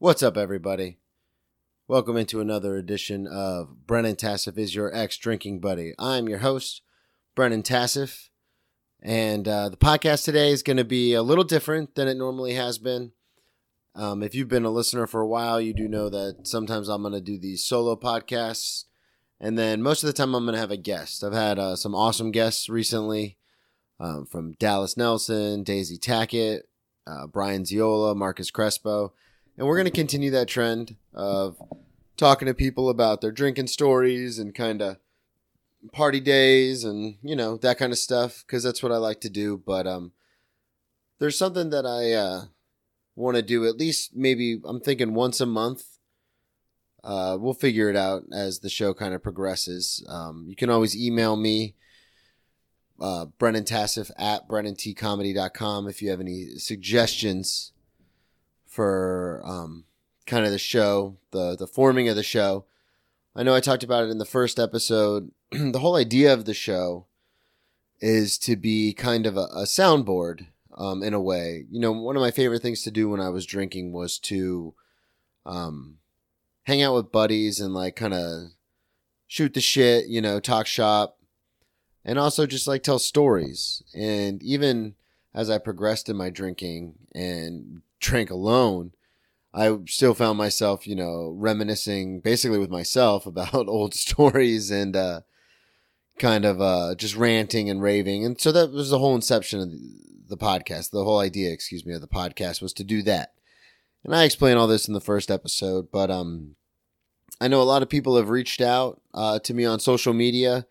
What's up, everybody? Welcome into another edition of Brennan Tassif is your ex drinking buddy. I'm your host, Brennan Tassif, and uh, the podcast today is going to be a little different than it normally has been. Um, if you've been a listener for a while, you do know that sometimes I'm going to do these solo podcasts, and then most of the time I'm going to have a guest. I've had uh, some awesome guests recently um, from Dallas Nelson, Daisy Tackett, uh, Brian Ziola, Marcus Crespo. And we're going to continue that trend of talking to people about their drinking stories and kind of party days and, you know, that kind of stuff because that's what I like to do. But um, there's something that I uh, want to do at least maybe I'm thinking once a month. Uh, we'll figure it out as the show kind of progresses. Um, you can always email me uh, Brennan Tassif at BrennanTComedy.com if you have any suggestions for um, kind of the show, the the forming of the show. I know I talked about it in the first episode. the whole idea of the show is to be kind of a, a soundboard um, in a way. You know, one of my favorite things to do when I was drinking was to um, hang out with buddies and like kind of shoot the shit, you know, talk shop, and also just like tell stories. And even as I progressed in my drinking and drank alone, I still found myself, you know, reminiscing basically with myself about old stories and uh, kind of uh, just ranting and raving. And so that was the whole inception of the podcast. The whole idea, excuse me, of the podcast was to do that. And I explain all this in the first episode, but um, I know a lot of people have reached out uh, to me on social media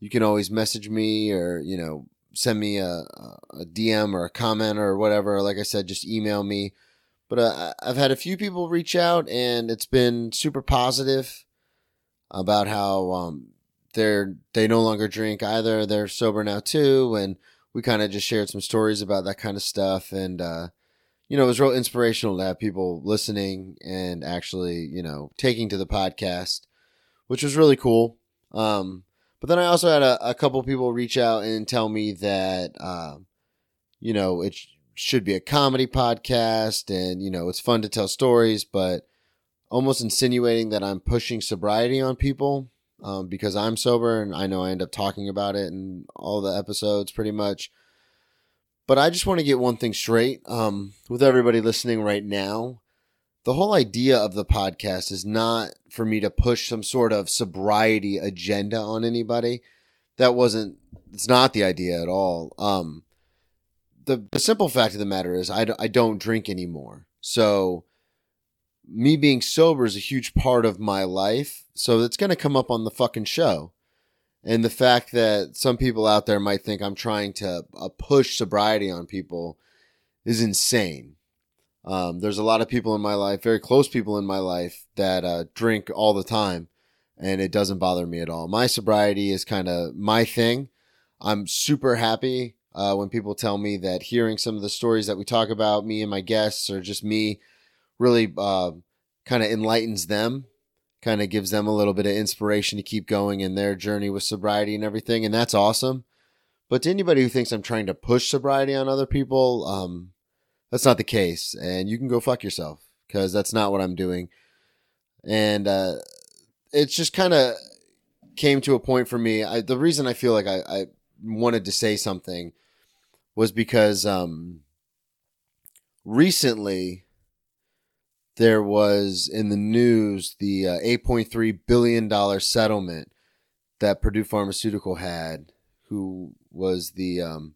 you can always message me or you know send me a, a DM or a comment or whatever. Like I said, just email me. But uh, I've had a few people reach out, and it's been super positive about how um, they're they no longer drink either. They're sober now too, and we kind of just shared some stories about that kind of stuff. And uh, you know, it was real inspirational to have people listening and actually, you know, taking to the podcast, which was really cool. Um, but then I also had a, a couple people reach out and tell me that, uh, you know, it sh- should be a comedy podcast and, you know, it's fun to tell stories, but almost insinuating that I'm pushing sobriety on people um, because I'm sober and I know I end up talking about it in all the episodes pretty much. But I just want to get one thing straight um, with everybody listening right now the whole idea of the podcast is not for me to push some sort of sobriety agenda on anybody. That wasn't, it's not the idea at all. Um, the, the simple fact of the matter is I, I don't drink anymore. So me being sober is a huge part of my life. So it's going to come up on the fucking show. And the fact that some people out there might think I'm trying to uh, push sobriety on people is insane. Um, there's a lot of people in my life, very close people in my life, that uh, drink all the time, and it doesn't bother me at all. My sobriety is kind of my thing. I'm super happy uh, when people tell me that hearing some of the stories that we talk about, me and my guests, or just me, really uh, kind of enlightens them, kind of gives them a little bit of inspiration to keep going in their journey with sobriety and everything, and that's awesome. But to anybody who thinks I'm trying to push sobriety on other people, um, that's not the case, and you can go fuck yourself because that's not what I'm doing. And uh, it's just kind of came to a point for me. I, the reason I feel like I, I wanted to say something was because um, recently there was in the news the uh, 8.3 billion dollar settlement that Purdue Pharmaceutical had, who was the um,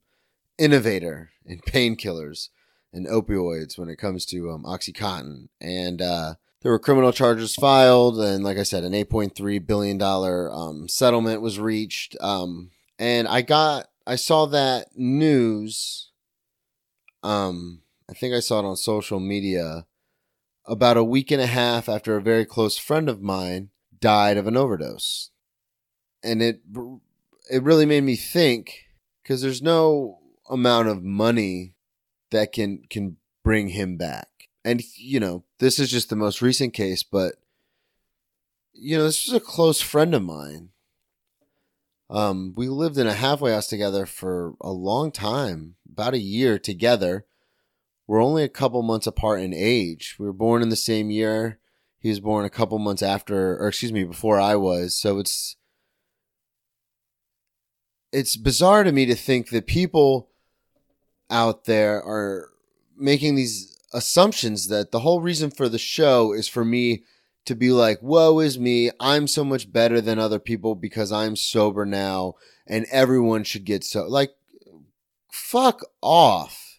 innovator in painkillers and opioids when it comes to um, OxyContin. And uh, there were criminal charges filed, and like I said, an $8.3 billion um, settlement was reached. Um, and I got, I saw that news. Um, I think I saw it on social media about a week and a half after a very close friend of mine died of an overdose. And it it really made me think because there's no amount of money that can can bring him back. And you know, this is just the most recent case, but you know, this was a close friend of mine. Um, we lived in a halfway house together for a long time, about a year together. we're only a couple months apart in age. We were born in the same year. He was born a couple months after, or excuse me, before I was. So it's it's bizarre to me to think that people out there are making these assumptions that the whole reason for the show is for me to be like, woe is me. I'm so much better than other people because I'm sober now and everyone should get so like, fuck off.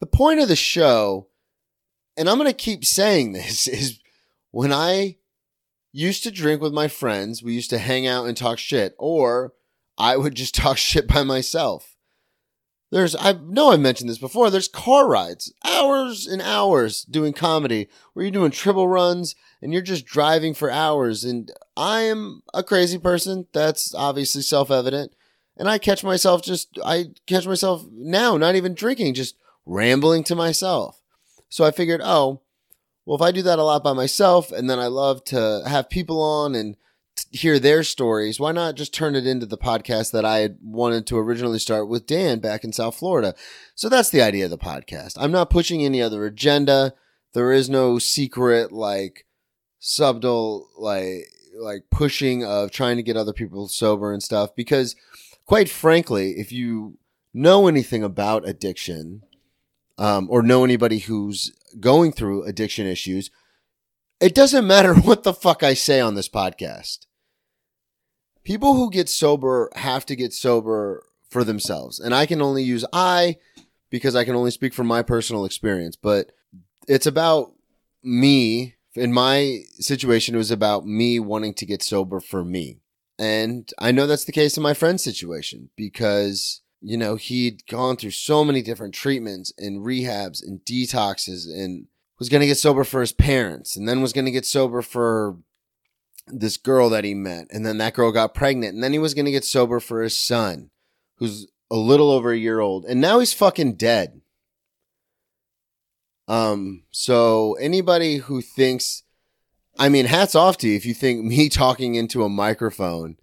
The point of the show, and I'm going to keep saying this is when I used to drink with my friends, we used to hang out and talk shit or I would just talk shit by myself. There's, I know I mentioned this before. There's car rides, hours and hours doing comedy where you're doing triple runs and you're just driving for hours. And I am a crazy person. That's obviously self evident. And I catch myself just, I catch myself now, not even drinking, just rambling to myself. So I figured, oh, well, if I do that a lot by myself and then I love to have people on and hear their stories, why not just turn it into the podcast that I had wanted to originally start with Dan back in South Florida? So that's the idea of the podcast. I'm not pushing any other agenda. There is no secret, like, subtle, like, like pushing of trying to get other people sober and stuff. Because, quite frankly, if you know anything about addiction, um, or know anybody who's going through addiction issues, it doesn't matter what the fuck I say on this podcast people who get sober have to get sober for themselves. And I can only use I because I can only speak from my personal experience, but it's about me. In my situation, it was about me wanting to get sober for me. And I know that's the case in my friend's situation because, you know, he'd gone through so many different treatments and rehabs and detoxes and was going to get sober for his parents and then was going to get sober for this girl that he met, and then that girl got pregnant, and then he was gonna get sober for his son, who's a little over a year old, and now he's fucking dead. Um, so anybody who thinks, I mean, hats off to you if you think me talking into a microphone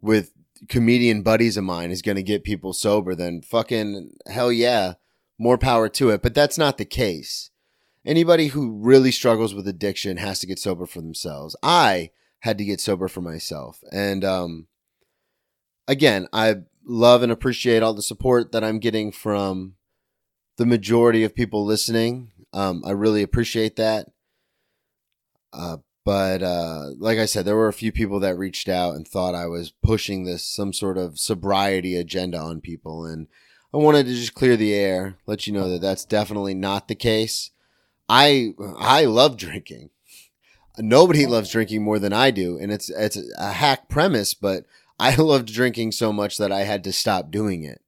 with comedian buddies of mine is gonna get people sober, then fucking hell yeah, more power to it. But that's not the case. Anybody who really struggles with addiction has to get sober for themselves. I had to get sober for myself. And um, again, I love and appreciate all the support that I'm getting from the majority of people listening. Um, I really appreciate that. Uh, but uh, like I said, there were a few people that reached out and thought I was pushing this some sort of sobriety agenda on people, and I wanted to just clear the air, let you know that that's definitely not the case. I I love drinking nobody loves drinking more than I do, and it's it's a hack premise, but I loved drinking so much that I had to stop doing it.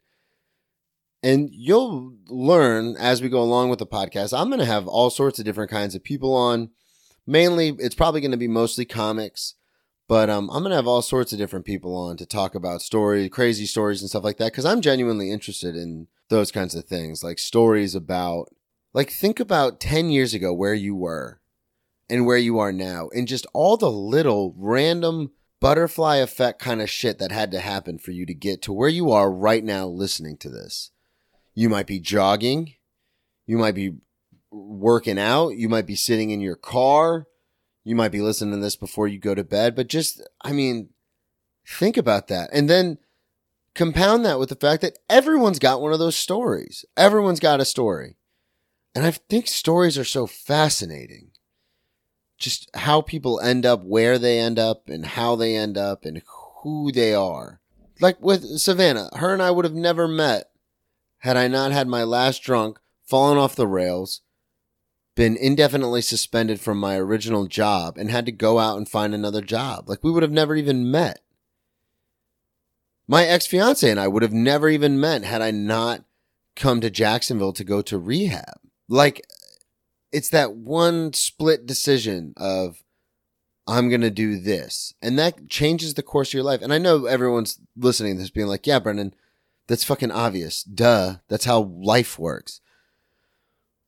And you'll learn as we go along with the podcast. I'm going to have all sorts of different kinds of people on. Mainly, it's probably going to be mostly comics, but um, I'm going to have all sorts of different people on to talk about stories, crazy stories, and stuff like that. Because I'm genuinely interested in those kinds of things, like stories about, like, think about 10 years ago where you were and where you are now and just all the little random butterfly effect kind of shit that had to happen for you to get to where you are right now listening to this. You might be jogging, you might be working out, you might be sitting in your car, you might be listening to this before you go to bed, but just, I mean, think about that. And then compound that with the fact that everyone's got one of those stories. Everyone's got a story. And I think stories are so fascinating just how people end up where they end up and how they end up and who they are. Like with Savannah, her and I would have never met had I not had my last drunk fallen off the rails, been indefinitely suspended from my original job, and had to go out and find another job. Like we would have never even met. My ex fiance and I would have never even met had I not come to Jacksonville to go to rehab. Like it's that one split decision of I'm going to do this. And that changes the course of your life. And I know everyone's listening to this being like, yeah, Brendan, that's fucking obvious. Duh. That's how life works.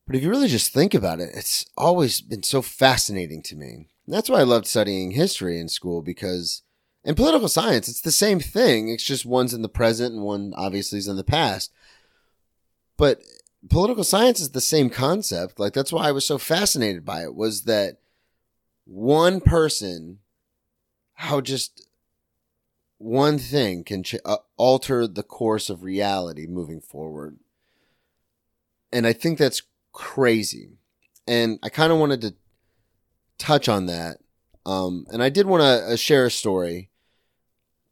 But if you really just think about it, it's always been so fascinating to me. And that's why I loved studying history in school because in political science, it's the same thing. It's just one's in the present and one obviously is in the past. But political science is the same concept. Like that's why I was so fascinated by it was that one person, how just one thing can ch- uh, alter the course of reality moving forward. And I think that's crazy. And I kind of wanted to touch on that. Um, and I did want to uh, share a story.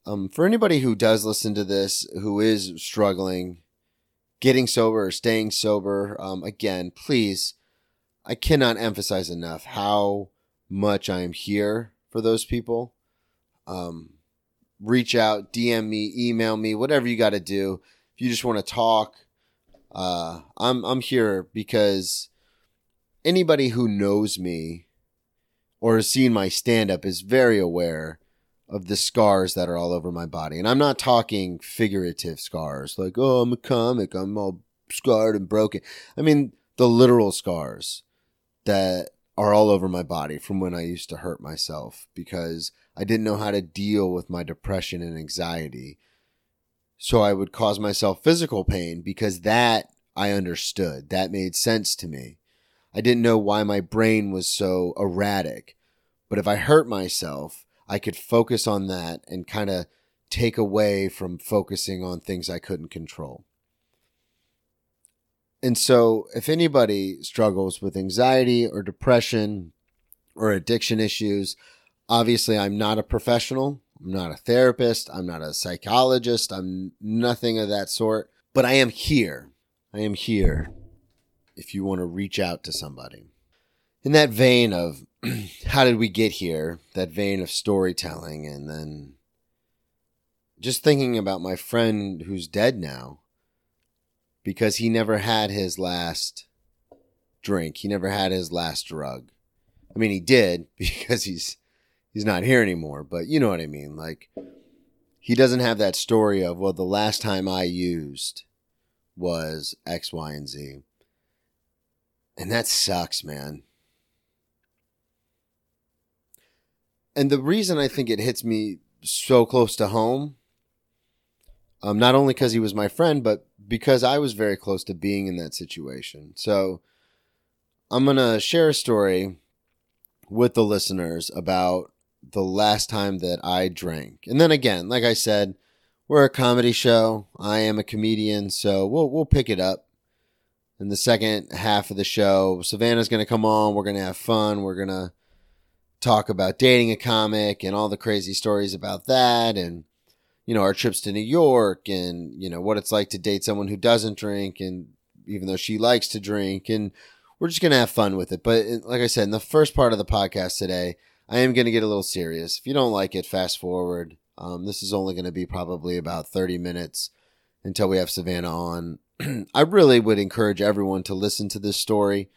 Um, for anybody who does listen to this, who is struggling, getting sober or staying sober, um, again, please, I cannot emphasize enough how much I am here for those people. Um, reach out, DM me, email me, whatever you got to do. If you just want to talk, uh, I'm I'm here because anybody who knows me or has seen my stand up is very aware of the scars that are all over my body. And I'm not talking figurative scars like, oh, I'm a comic, I'm all scarred and broken. I mean, the literal scars that are all over my body from when I used to hurt myself because I didn't know how to deal with my depression and anxiety. So I would cause myself physical pain because that I understood. That made sense to me. I didn't know why my brain was so erratic. But if I hurt myself, I could focus on that and kind of take away from focusing on things I couldn't control. And so, if anybody struggles with anxiety or depression or addiction issues, obviously I'm not a professional. I'm not a therapist. I'm not a psychologist. I'm nothing of that sort. But I am here. I am here if you want to reach out to somebody. In that vein of how did we get here, that vein of storytelling, and then just thinking about my friend who's dead now because he never had his last drink. He never had his last drug. I mean, he did because he's he's not here anymore, but you know what I mean. Like he doesn't have that story of, well, the last time I used was X, Y, and Z. And that sucks, man. And the reason I think it hits me so close to home um, not only because he was my friend, but because I was very close to being in that situation. So I'm to share a story with the listeners about the last time that I drank. And then again, like I said, we're a comedy show. I am a comedian, so we'll we'll pick it up in the second half of the show. Savannah's to come on. We're to have fun. We're to talk about dating a comic and all the crazy stories about that and you know, our trips to New York and, you know, what it's like to date someone who doesn't drink and even though she likes to drink and we're just going to have fun with it. But like I said, in the first part of the podcast today, I am going to get a little serious. If you don't like it, fast forward. Um, this is only going to be probably about 30 minutes until we have Savannah on. I really would encourage everyone to listen to this story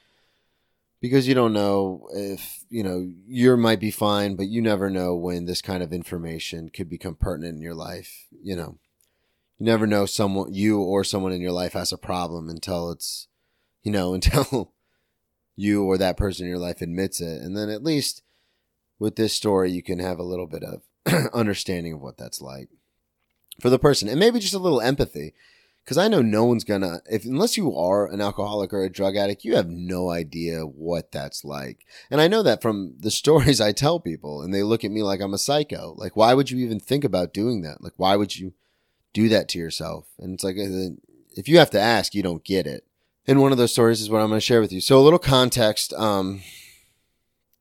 because you don't know if you know you might be fine but you never know when this kind of information could become pertinent in your life you know. You never know someone you or someone in your life has a problem until it's you know until you or that person in your life admits it. And then at least with this story you can have a little bit of understanding of what that's like for the person and maybe just a little empathy because I know no one's gonna if unless you are an alcoholic or a drug addict, you have no idea what that's like. And I know that from the stories I tell people, and they look at me like I'm a psycho. Like, why would you even think about doing that? Like, why would you do that to yourself? And it's like uh, if you have to ask, you don't get it. And one of those stories is what I'm going to share with you. So a little context. Um,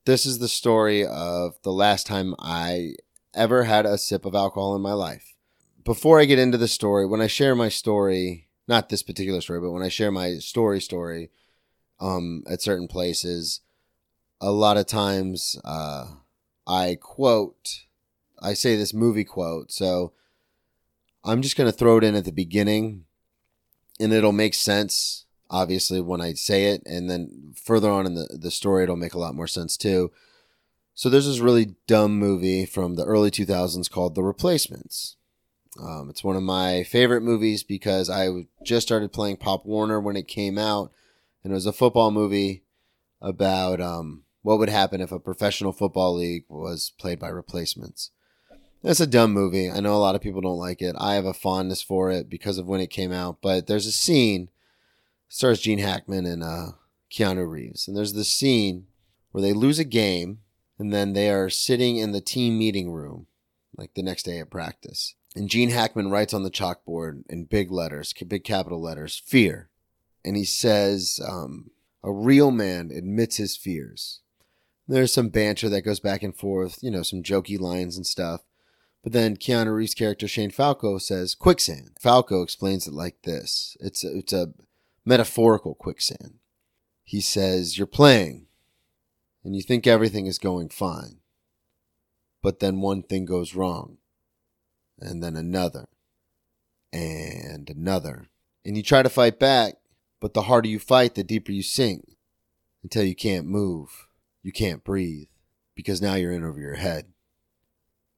this is the story of the last time I ever had a sip of alcohol in my life before I get into the story, when I share my story, not this particular story, but when I share my story story um, at certain places, a lot of times uh, I quote, I say this movie quote. So I'm just going to throw it in at the beginning and it'll make sense, obviously, when I say it. And then further on in the, the story, it'll make a lot more sense too. So there's this really dumb movie from the early 2000s called The Replacements. Um, it's one of my favorite movies because I just started playing Pop Warner when it came out, and it was a football movie about um, what would happen if a professional football league was played by replacements. It's a dumb movie. I know a lot of people don't like it. I have a fondness for it because of when it came out, but there's a scene Stars Gene Hackman and uh, Keanu Reeves. And there's this scene where they lose a game and then they are sitting in the team meeting room, like the next day at practice. And Gene Hackman writes on the chalkboard in big letters, big capital letters, fear. And he says, um, a real man admits his fears. There's some banter that goes back and forth, you know, some jokey lines and stuff. But then Keanu Reeves' character Shane Falco says quicksand. Falco explains it like this: it's a, it's a metaphorical quicksand. He says you're playing, and you think everything is going fine, but then one thing goes wrong, and then another, and another, and you try to fight back, but the harder you fight, the deeper you sink, until you can't move, you can't breathe, because now you're in over your head.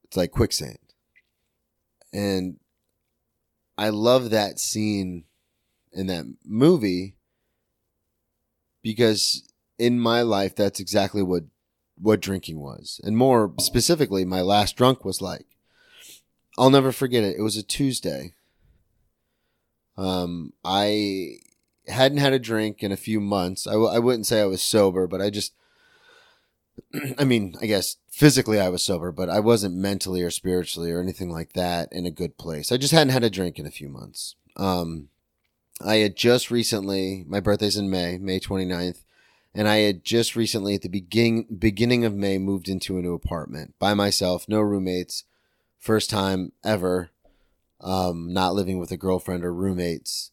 It's like quicksand. And I love that scene in that movie because in my life that's exactly what what drinking was. And more specifically, my last drunk was like. I'll never forget it. It was a Tuesday. Um, I hadn't had a drink in a few months. I w- I wouldn't say I was sober, but I just I mean, I guess physically I was sober, but I wasn't mentally or spiritually or anything like that in a good place. I just hadn't had a drink in a few months. Um, I had just recently, my birthday's in May, May 29th, and I had just recently at the beginning, beginning of May moved into a new apartment by myself, no roommates, first time ever, um, not living with a girlfriend or roommates.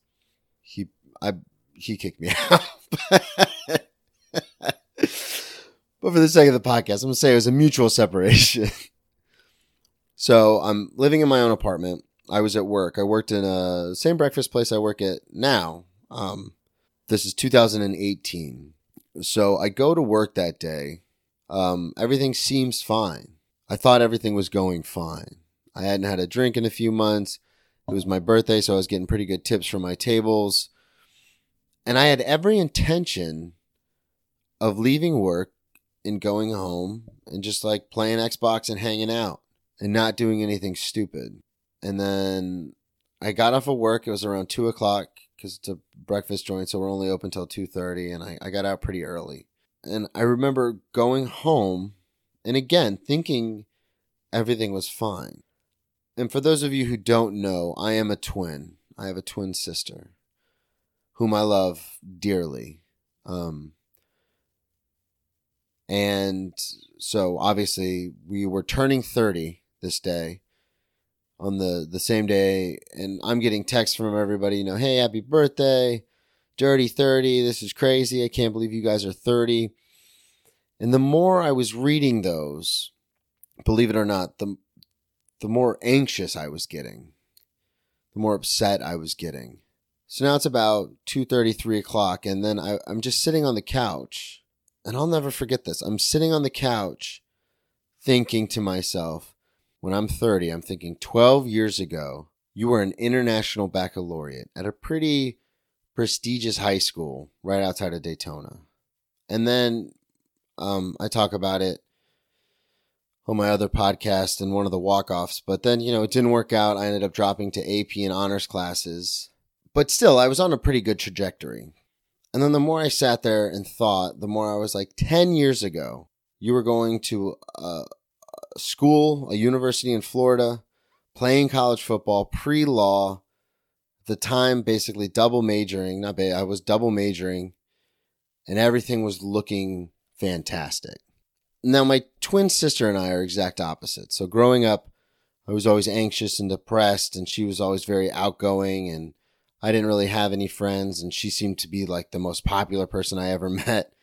He, I, he kicked me out. But for the sake of the podcast, I'm to say it was a mutual separation. so I'm living in my own apartment. I was at work. I worked in a same breakfast place I work at now. Um, this is 2018. So I go to work that day. Um, everything seems fine. I thought everything was going fine. I hadn't had a drink in a few months. It was my birthday, so I was getting pretty good tips from my tables. And I had every intention of leaving work and going home and just like playing Xbox and hanging out and not doing anything stupid. And then I got off of work. It was around two o'clock because it's a breakfast joint, so we're only open till two thirty. And I, I got out pretty early. And I remember going home and again thinking everything was fine. And for those of you who don't know, I am a twin. I have a twin sister whom I love dearly. Um, and so obviously we were turning 30 this day on the, the same day. And I'm getting texts from everybody, you know, hey, happy birthday. Dirty 30. This is crazy. I can't believe you guys are 30. And the more I was reading those, believe it or not, the, the more anxious I was getting, the more upset I was getting. So now it's about 2.30, 3 o'clock, and then I, I'm just sitting on the couch and I'll never forget this. I'm sitting on the couch thinking to myself, when I'm 30, I'm thinking 12 years ago, you were an international baccalaureate at a pretty prestigious high school right outside of Daytona. And then um, I talk about it on my other podcast and one of the walk offs. But then, you know, it didn't work out. I ended up dropping to AP and honors classes. But still, I was on a pretty good trajectory. And then the more I sat there and thought, the more I was like, 10 years ago, you were going to a, a school, a university in Florida, playing college football, pre law, the time basically double majoring, not ba- I was double majoring, and everything was looking fantastic. Now, my twin sister and I are exact opposites. So growing up, I was always anxious and depressed, and she was always very outgoing and I didn't really have any friends, and she seemed to be like the most popular person I ever met.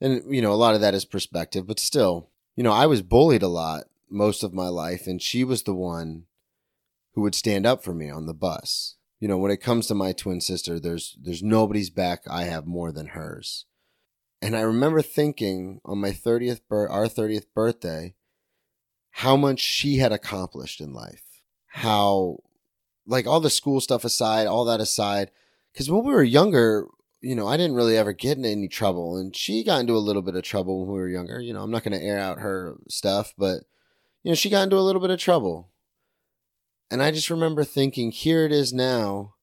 And, you know, a lot of that is perspective, but still, you know, I was bullied a lot most of my life, and she was the one who would stand up for me on the bus. You know, when it comes to my twin sister, there's there's nobody's back I have more than hers. And I remember thinking on my 30th bir- our 30th birthday how much she had accomplished in life. How like all the school stuff aside, all that aside, because when we were younger, you know, I didn't really ever get into any trouble, and she got into a little bit of trouble when we were younger. You know, I'm not going to air out her stuff, but you know, she got into a little bit of trouble, and I just remember thinking, here it is now,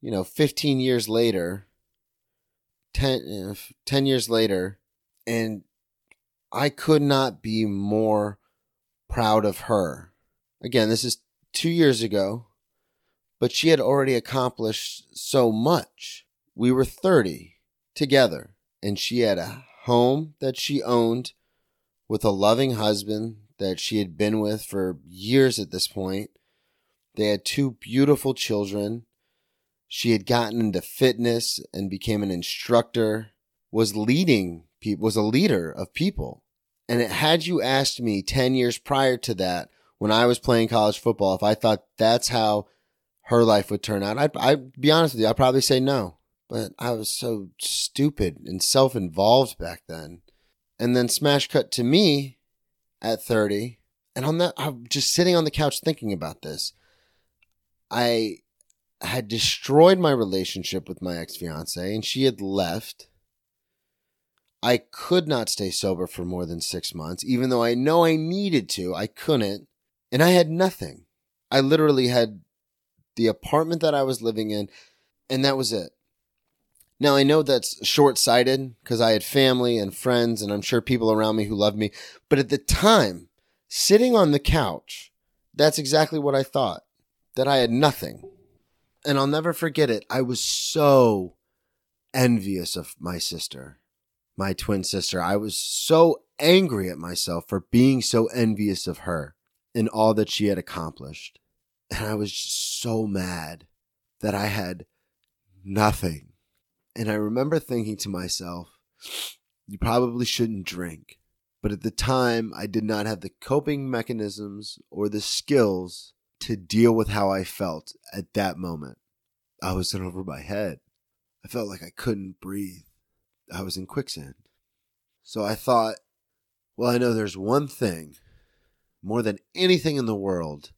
you know, 15 years later, 10, uh, 10 years later, and I could not be more proud of her. Again, this is two years ago, but she had already accomplished so much. We were 30 together, and she had a home that she owned with a loving husband that she had been with for years at this point. They had two beautiful children. She had gotten into fitness and became an instructor, was leading people, was a leader of people. And it, had you asked me 10 years prior to that, when I was playing college football, if I thought that's how her life would turn out, I'd, I'd be honest with you, I'd probably say no. But I was so stupid and self involved back then. And then smash cut to me at 30. And on that, I'm just sitting on the couch thinking about this. I had destroyed my relationship with my ex fiance, and she had left. I could not stay sober for more than six months, even though I know I needed to. I couldn't. And I had nothing. I literally had the apartment that I was living in, and that was it. Now, I know that's short sighted because I had family and friends, and I'm sure people around me who loved me. But at the time, sitting on the couch, that's exactly what I thought that I had nothing. And I'll never forget it. I was so envious of my sister, my twin sister. I was so angry at myself for being so envious of her and all that she had accomplished. And I was so mad that I had nothing. And I remember thinking to myself, you probably shouldn't drink. But at the time, I did not have the coping mechanisms or the skills to deal with how I felt at that moment. I was in over my head. I felt like I couldn't breathe. I was in quicksand. So I thought, well, I know there's one thing more than anything in the world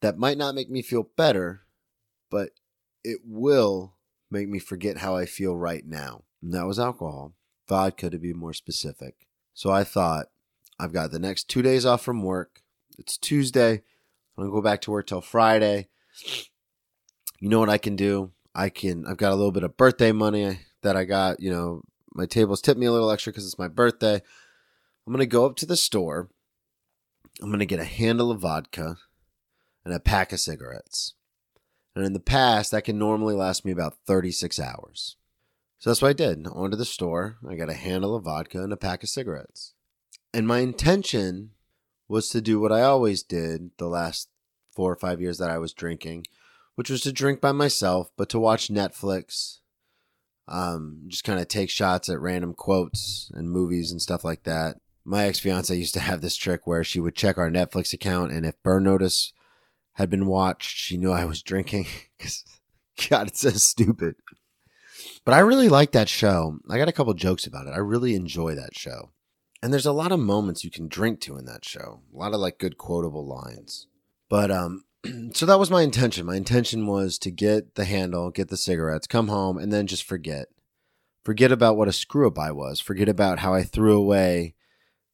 that might not make me feel better, but it will make me forget how I feel right now. And that was alcohol, vodka to be more specific. So I thought, I've got the next two days off from work. It's Tuesday. I'm to go back to work till Friday. You know what I can do? I can, I've got a little bit of birthday money that I got. You know, my tables tipped me a little extra because it's my birthday. I'm to go up to the store. I'm to get a handle of vodka and a pack of cigarettes. And in the past, that can normally last me about 36 hours. So that's what I did. I went to the store. I got a handle of vodka and a pack of cigarettes. And my intention was to do what I always did the last four or five years that I was drinking, which was to drink by myself, but to watch Netflix, um, just kind of take shots at random quotes and movies and stuff like that. My ex fiance used to have this trick where she would check our Netflix account, and if Burn Notice had been watched. She knew I was drinking God, it's so stupid. But I really like that show. I got a couple jokes about it. I really enjoy that show. And there's a lot of moments you can drink to in that show. A lot of like good quotable lines. But um so that was my intention. My intention was to get the handle, get the cigarettes, come home and then just forget. Forget about what a screw up I was. Forget about how I threw away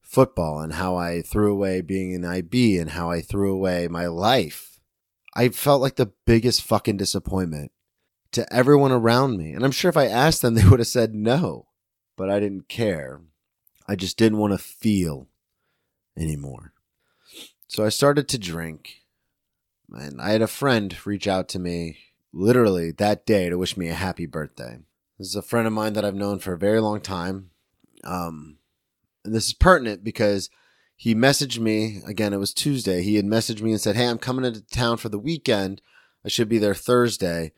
football and how I threw away being an IB and how I threw away my life. I felt like the biggest fucking disappointment to everyone around me. And I'm sure if I asked them, they would have said no, but I didn't care. I just didn't want to feel anymore. So I started to drink. And I had a friend reach out to me literally that day to wish me a happy birthday. This is a friend of mine that I've known for a very long time. Um, and this is pertinent because he messaged me again. It was Tuesday. He had messaged me and said, "Hey, I'm coming into town for the weekend. I should be there Thursday.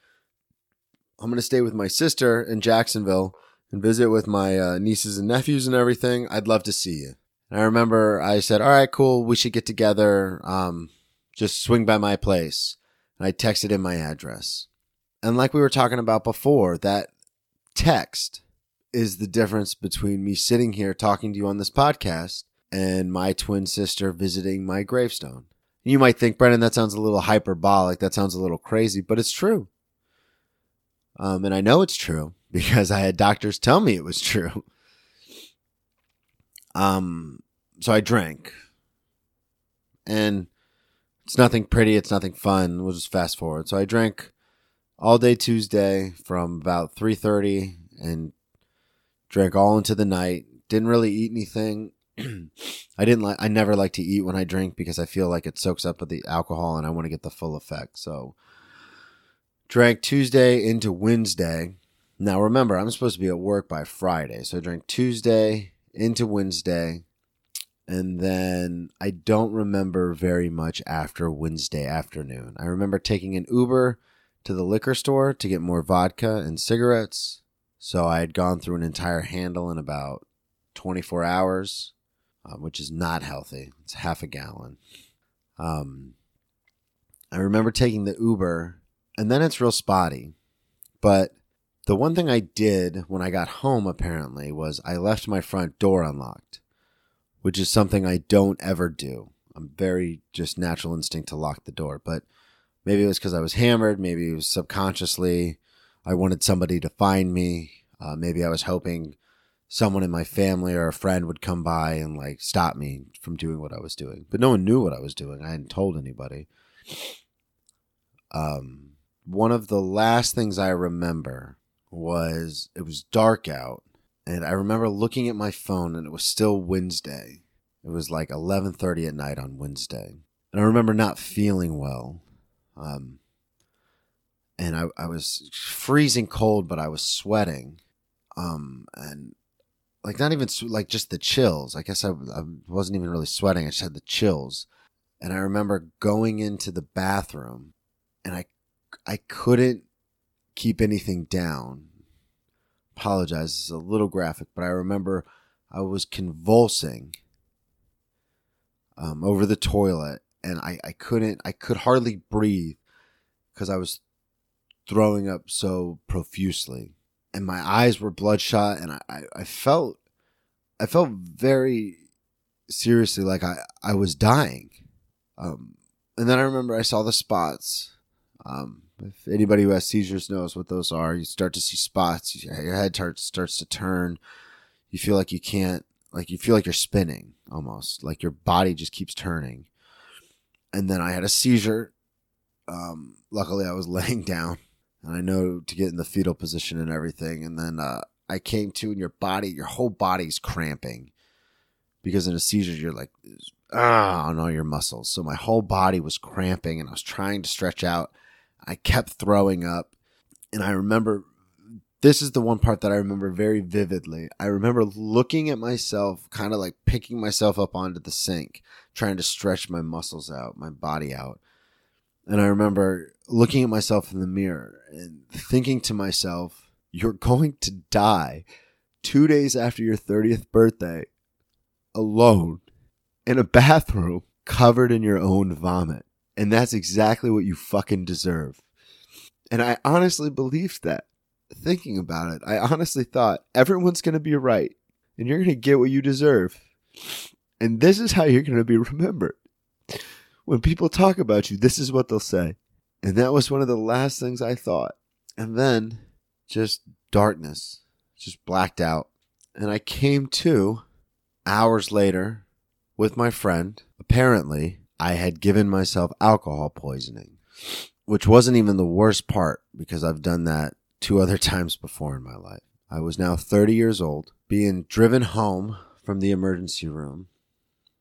I'm going to stay with my sister in Jacksonville and visit with my uh, nieces and nephews and everything. I'd love to see you." And I remember I said, "All right, cool. We should get together. Um, just swing by my place." And I texted him my address. And like we were talking about before, that text is the difference between me sitting here talking to you on this podcast and my twin sister visiting my gravestone. You might think, Brennan, that sounds a little hyperbolic. That sounds a little crazy, but it's true. Um, and I know it's true because I had doctors tell me it was true. Um, so I drank, and it's nothing pretty. It's nothing fun. We'll just fast forward. So I drank all day Tuesday from about three thirty and drank all into the night. Didn't really eat anything. I didn't like. I never like to eat when I drink because I feel like it soaks up with the alcohol, and I want to get the full effect. So, drank Tuesday into Wednesday. Now remember, I'm supposed to be at work by Friday, so I drank Tuesday into Wednesday, and then I don't remember very much after Wednesday afternoon. I remember taking an Uber to the liquor store to get more vodka and cigarettes. So I had gone through an entire handle in about 24 hours um, which is not healthy. It's half a gallon. Um, I remember taking the Uber, and then it's real spotty. But the one thing I did when I got home, apparently, was I left my front door unlocked, which is something I don't ever do. I'm very just natural instinct to lock the door. But maybe it was because I was hammered. Maybe it was subconsciously I wanted somebody to find me. Uh, maybe I was hoping someone in my family or a friend would come by and like stop me from doing what I was doing. But no one knew what I was doing. I hadn't told anybody. Um, one of the last things I remember was it was dark out, and I remember looking at my phone, and it was still Wednesday. It was like eleven thirty at night on Wednesday, and I remember not feeling well. Um, and I, I was freezing cold, but I was sweating. Um, and like not even like just the chills. I guess I, I wasn't even really sweating. I just had the chills. And I remember going into the bathroom and I I couldn't keep anything down. Apologize, it's a little graphic, but I remember I was convulsing um, over the toilet and I, I couldn't I could hardly breathe because I was throwing up so profusely and my eyes were bloodshot and I, I, I felt I felt very seriously like I, I was dying. Um, and then I remember I saw the spots. Um, if anybody who has seizures knows what those are, you start to see spots. Your head starts starts to turn. You feel like you can't, like you feel like you're spinning almost, like your body just keeps turning. And then I had a seizure. Um, luckily, I was laying down and I know to get in the fetal position and everything. And then uh, I came to, and your body, your whole body's cramping because in a seizure you're like ah on all your muscles. So my whole body was cramping, and I was trying to stretch out. I kept throwing up, and I remember this is the one part that I remember very vividly. I remember looking at myself, kind of like picking myself up onto the sink, trying to stretch my muscles out, my body out. And I remember looking at myself in the mirror and thinking to myself, you're going to die two days after your 30th birthday alone in a bathroom covered in your own vomit. And that's exactly what you fucking deserve. And I honestly believed that. Thinking about it, I honestly thought everyone's going to be right and you're going to get what you deserve. And this is how you're going to be remembered. When people talk about you, this is what they'll say. And that was one of the last things I thought. And then just darkness, just blacked out. And I came to hours later with my friend. Apparently, I had given myself alcohol poisoning, which wasn't even the worst part because I've done that two other times before in my life. I was now 30 years old, being driven home from the emergency room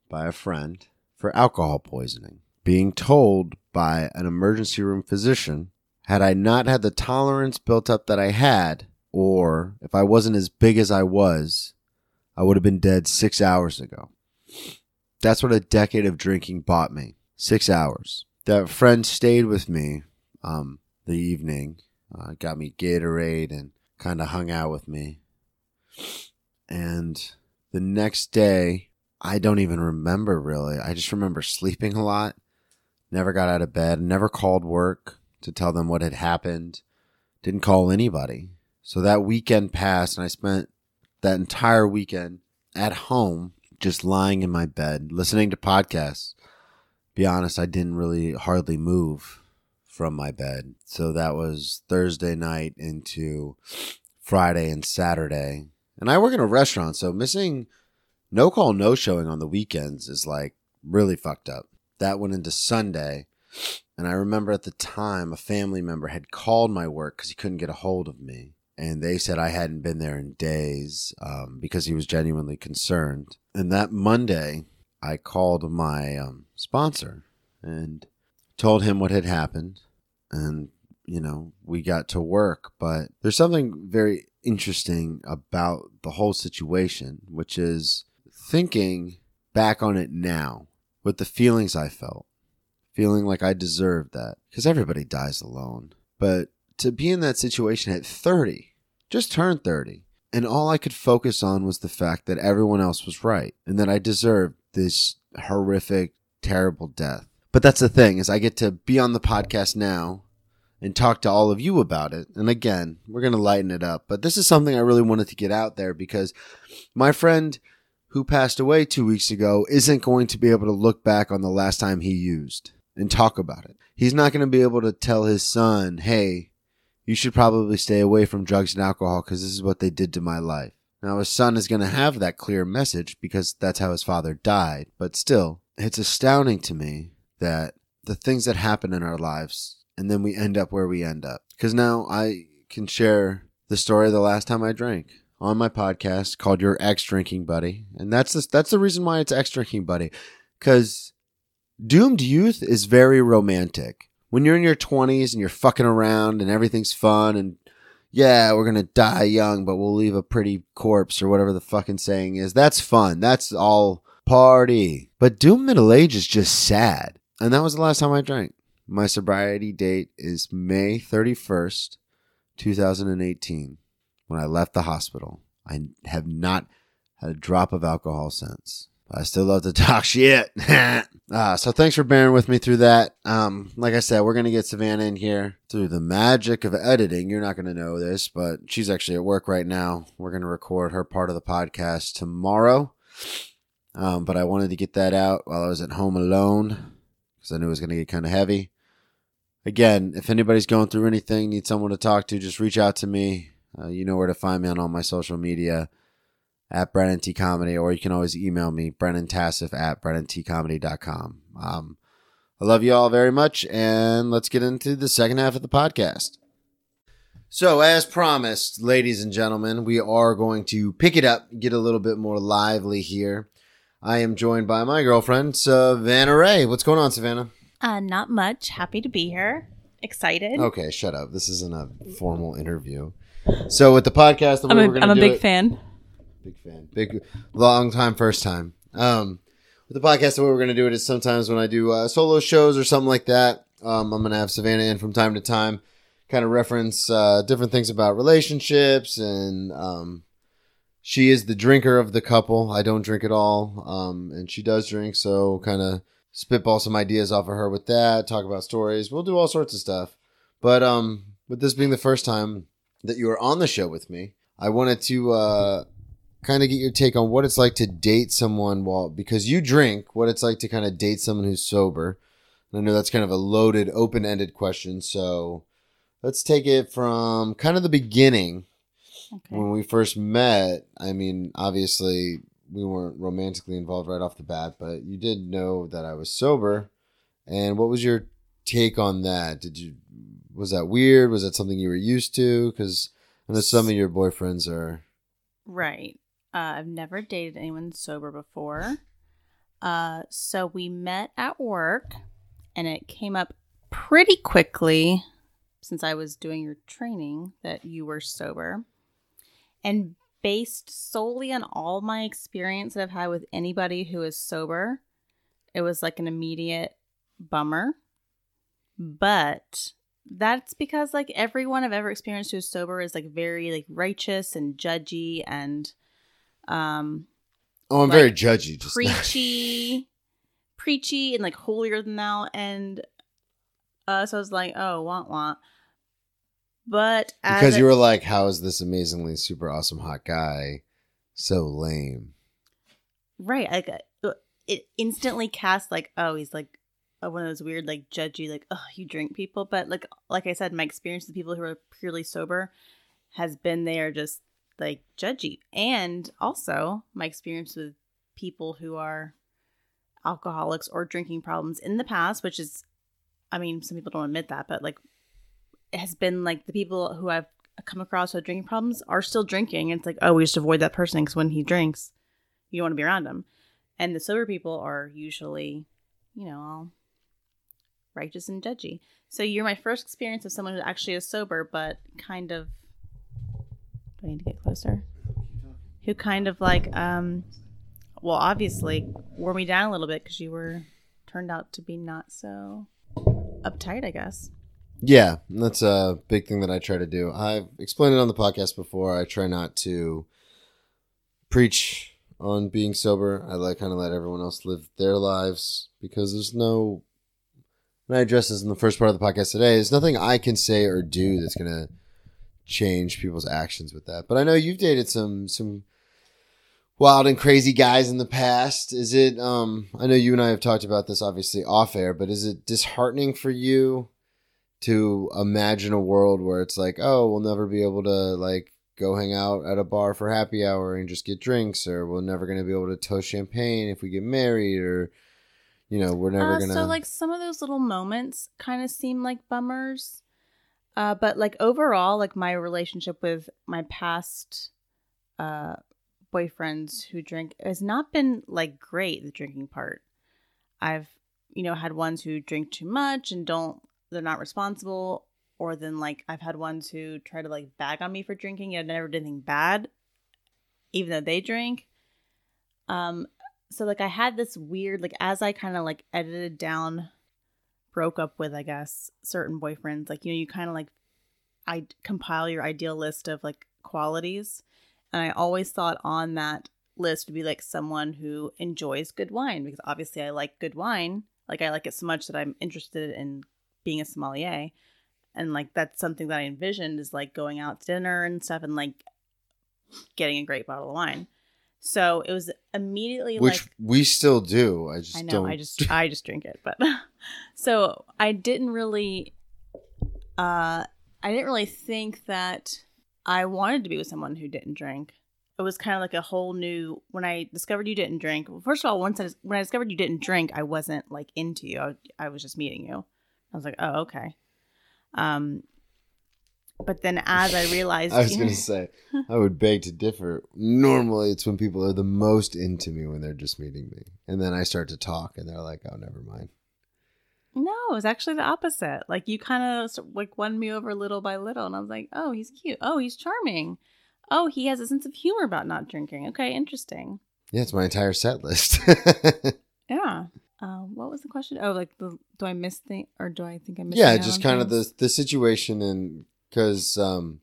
by a friend for alcohol poisoning, being told by an emergency room physician had I not had the tolerance built up that I had, or if I wasn't as big as I was, I would have been dead six hours ago. That's what a decade of drinking bought me. Six hours. That friend stayed with me um, the evening, uh, got me Gatorade and kind of hung out with me. And the next day, I don't even remember really. I just remember sleeping a lot, never got out of bed, never called work to tell them what had happened. Didn't call anybody. So that weekend passed, and I spent that entire weekend at home, just lying in my bed, listening to podcasts. Be honest, I didn't really hardly move from my bed. So that was Thursday night into Friday and Saturday. And I work in a restaurant, so missing no call, no showing on the weekends is like really fucked up. That went into Sunday. And I remember at the time a family member had called my work because he couldn't get a hold of me. And they said I hadn't been there in days um, because he was genuinely concerned. And that Monday, I called my um, sponsor and told him what had happened. And, you know, we got to work. But there's something very interesting about the whole situation, which is thinking back on it now with the feelings I felt, feeling like I deserved that because everybody dies alone. But to be in that situation at 30, just turned 30, and all I could focus on was the fact that everyone else was right and that I deserved this horrific, terrible death. But that's the thing is I get to be on the podcast now and talk to all of you about it. And again, we're going to lighten it up, but this is something I really wanted to get out there because my friend who passed away 2 weeks ago isn't going to be able to look back on the last time he used and talk about it. He's not going to be able to tell his son, "Hey, you should probably stay away from drugs and alcohol because this is what they did to my life." Now, his son is going to have that clear message because that's how his father died. But still, it's astounding to me that the things that happen in our lives and then we end up where we end up. Because now I can share the story of the last time I drank on my podcast called Your Ex Drinking Buddy. And that's the, that's the reason why it's Ex Drinking Buddy. Because doomed youth is very romantic. When you're in your 20s and you're fucking around and everything's fun and yeah, we're gonna die young, but we'll leave a pretty corpse or whatever the fucking saying is. That's fun. That's all party. But doom middle age is just sad. And that was the last time I drank. My sobriety date is May 31st, 2018, when I left the hospital. I have not had a drop of alcohol since. I still love to talk shit. uh, so thanks for bearing with me through that. Um, like I said, we're gonna get Savannah in here through the magic of editing. You're not gonna know this, but she's actually at work right now. We're gonna record her part of the podcast tomorrow. Um, but I wanted to get that out while I was at home alone because I knew it was gonna get kind of heavy. Again, if anybody's going through anything, need someone to talk to, just reach out to me. Uh, you know where to find me on all my social media at Brennan T Comedy, or you can always email me, Brennan Tassif at BrennanTComedy.com. Um, I love you all very much, and let's get into the second half of the podcast. So, as promised, ladies and gentlemen, we are going to pick it up, get a little bit more lively here. I am joined by my girlfriend, Savannah Ray. What's going on, Savannah? Uh, not much. Happy to be here. Excited. Okay, shut up. This isn't a formal interview. So, with the podcast, the I'm a, I'm a big it, fan. Big fan. Big, long time, first time. Um, with the podcast, the way we're going to do it is sometimes when I do uh, solo shows or something like that, um, I'm going to have Savannah in from time to time, kind of reference uh, different things about relationships. And um, she is the drinker of the couple. I don't drink at all. Um, and she does drink. So, kind of spitball some ideas off of her with that, talk about stories. We'll do all sorts of stuff. But um, with this being the first time that you are on the show with me, I wanted to uh, kind of get your take on what it's like to date someone while because you drink, what it's like to kind of date someone who's sober. And I know that's kind of a loaded, open ended question. So let's take it from kind of the beginning Okay. when we first met. I mean, obviously, we weren't romantically involved right off the bat, but you did know that I was sober. And what was your take on that? Did you was that weird? Was that something you were used to? Because I know some of your boyfriends are. Right. Uh, I've never dated anyone sober before. Uh, so we met at work, and it came up pretty quickly since I was doing your training that you were sober. And based solely on all my experience that I've had with anybody who is sober, it was like an immediate bummer. But that's because like everyone I've ever experienced who's sober is like very like righteous and judgy and um Oh, I'm Like, very judgy. Just preachy preachy and like holier than thou and uh so I was like, oh want want. But because you were like, "How is this amazingly super awesome hot guy so lame?" right, like uh, it instantly cast like, oh, he's like uh, one of those weird like judgy like, oh, you drink people. But like like I said, my experience with people who are purely sober has been there just like judgy. And also my experience with people who are alcoholics or drinking problems in the past, which is I mean, some people don't admit that, but like it has been like the people who I've come across with drinking problems are still drinking. It's like, oh, we just avoid that person because when he drinks, you don't want to be around him. And the sober people are usually, you know, all righteous and judgy. So you're my first experience of someone who actually is sober, but kind of. Do I need to get closer? Who kind of like, um, well, obviously wore me down a little bit because you were turned out to be not so uptight, I guess. Yeah, that's a big thing that I try to do. I've explained it on the podcast before. I try not to preach on being sober. I like kind of let everyone else live their lives because there's no. And I address this in the first part of the podcast today. There's nothing I can say or do that's gonna change people's actions with that. But I know you've dated some some wild and crazy guys in the past. Is it? Um, I know you and I have talked about this obviously off air, but is it disheartening for you? to imagine a world where it's like, oh, we'll never be able to like go hang out at a bar for happy hour and just get drinks, or we're never going to be able to toast champagne if we get married, or you know, we're never Uh, gonna. So like some of those little moments kind of seem like bummers. Uh, but like overall, like my relationship with my past uh, boyfriends who drink has not been like great. The drinking part, I've you know had ones who drink too much and don't they're not responsible, or then like I've had ones who try to like bag on me for drinking. and I never did anything bad, even though they drink. Um, so like I had this weird like as I kind of like edited down broke up with I guess certain boyfriends like you know you kind of like I compile your ideal list of like qualities. And I always thought on that list would be like someone who enjoys good wine because obviously I like good wine. Like I like it so much that I'm interested in being a sommelier. And like that's something that I envisioned is like going out to dinner and stuff and like getting a great bottle of wine so it was immediately which like we still do. I just I know. don't. I just I just drink it, but so I didn't really, uh, I didn't really think that I wanted to be with someone who didn't drink. It was kind of like a whole new. When I discovered you didn't drink, well, first of all, once I when I discovered you didn't drink, I wasn't like into you. I, I was just meeting you. I was like, oh okay. Um, but then as I realized, I was gonna say, I would beg to differ. Normally, it's when people are the most into me when they're just meeting me, and then I start to talk, and they're like, "Oh, never mind." No, it was actually the opposite. Like you kind of like won me over little by little, and I was like, "Oh, he's cute. Oh, he's charming. Oh, he has a sense of humor about not drinking. Okay, interesting. Yeah, it's my entire set list. Yeah. Uh, what was the question? Oh, like the do I miss thing or do I think I miss? yeah, just kind of the the situation, and because, um,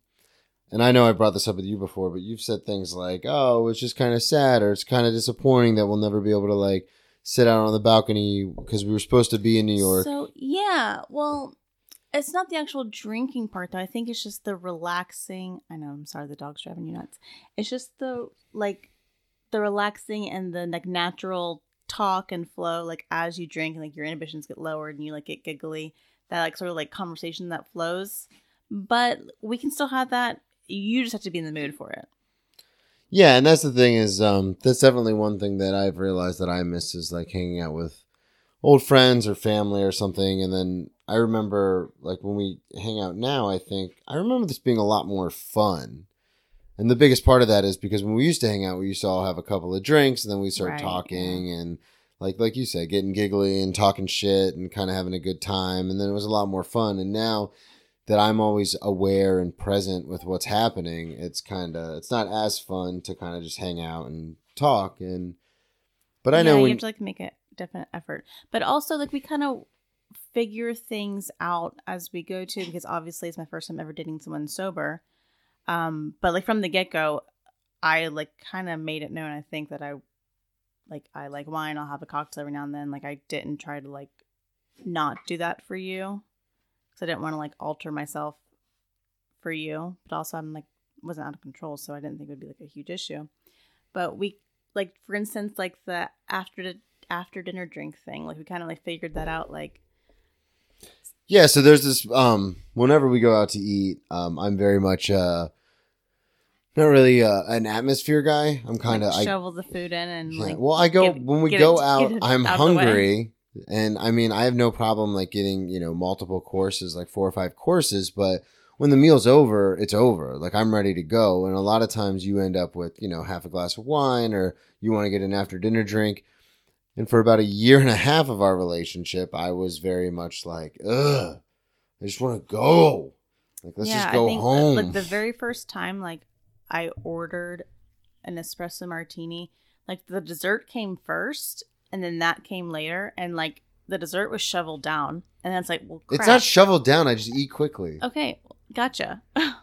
and I know I brought this up with you before, but you've said things like, "Oh, it's just kind of sad," or "It's kind of disappointing that we'll never be able to like sit out on the balcony because we were supposed to be in New York." So yeah, well, it's not the actual drinking part though. I think it's just the relaxing. I know. I'm sorry, the dog's driving you nuts. It's just the like the relaxing and the like natural talk and flow like as you drink and like your inhibitions get lowered and you like get giggly that like sort of like conversation that flows but we can still have that. You just have to be in the mood for it. Yeah, and that's the thing is um that's definitely one thing that I've realized that I miss is like hanging out with old friends or family or something. And then I remember like when we hang out now, I think I remember this being a lot more fun. And the biggest part of that is because when we used to hang out, we used to all have a couple of drinks and then we start Right, talking and like like you said, getting giggly and talking shit and kind of having a good time. And then it was a lot more fun. And now that I'm always aware and present with what's happening, it's kind of it's not as fun to kind of just hang out and talk and but I yeah, know you when have to like make a definite effort. But also like we kind of figure things out as we go to because obviously it's my first time ever dating someone sober. Um but like from the get-go i like kind of made it known i think that i like i like wine i'll have a cocktail every now and then like i didn't try to like not do that for you because i didn't want to like alter myself for you but also i'm like wasn't out of control so i didn't think it would be like a huge issue but we like for instance like the after the after dinner drink thing like we kind of like figured that out like Yeah, so there's this um whenever we go out to eat, um I'm very much uh not really uh, an atmosphere guy. I'm kind of like, I shovel the food in and yeah, like well I go get- when we go it- out, I'm out of the way. hungry and I mean I have no problem like getting, you know, multiple courses, like four or five courses, but when the meal's over, it's over. Like I'm ready to go. And a lot of times you end up with, you know, half a glass of wine or you want to get an after dinner drink. And for about a year and a half of our relationship, I was very much like, ugh, I just want to go. Like, let's just go I think, uh, home. Like the very first time, like I ordered an espresso martini, like the dessert came first, and then that came later, and like the dessert was shoveled down, and then it's like, well, crap. it's not shoveled down. I just eat quickly. okay, gotcha. well,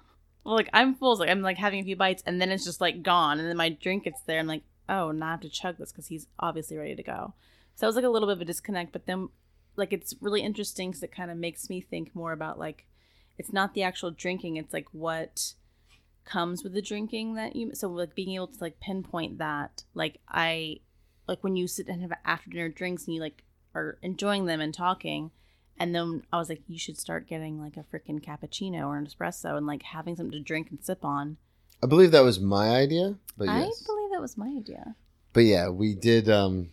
like I'm full, so like I'm like having a few bites, and then it's just like gone, and then my drink gets there, and like, oh, now I have to chug this because he's obviously ready to go. So it was like a little bit of a disconnect, but then like it's really interesting because it kind of makes me think more about like it's not the actual drinking it's like what comes with the drinking that you so like being able to like pinpoint that like i like when you sit and have after dinner drinks and you like are enjoying them and talking and then i was like you should start getting like a freaking cappuccino or an espresso and like having something to drink and sip on I believe that was my idea, but i yes. believe that was my idea but yeah, we did um,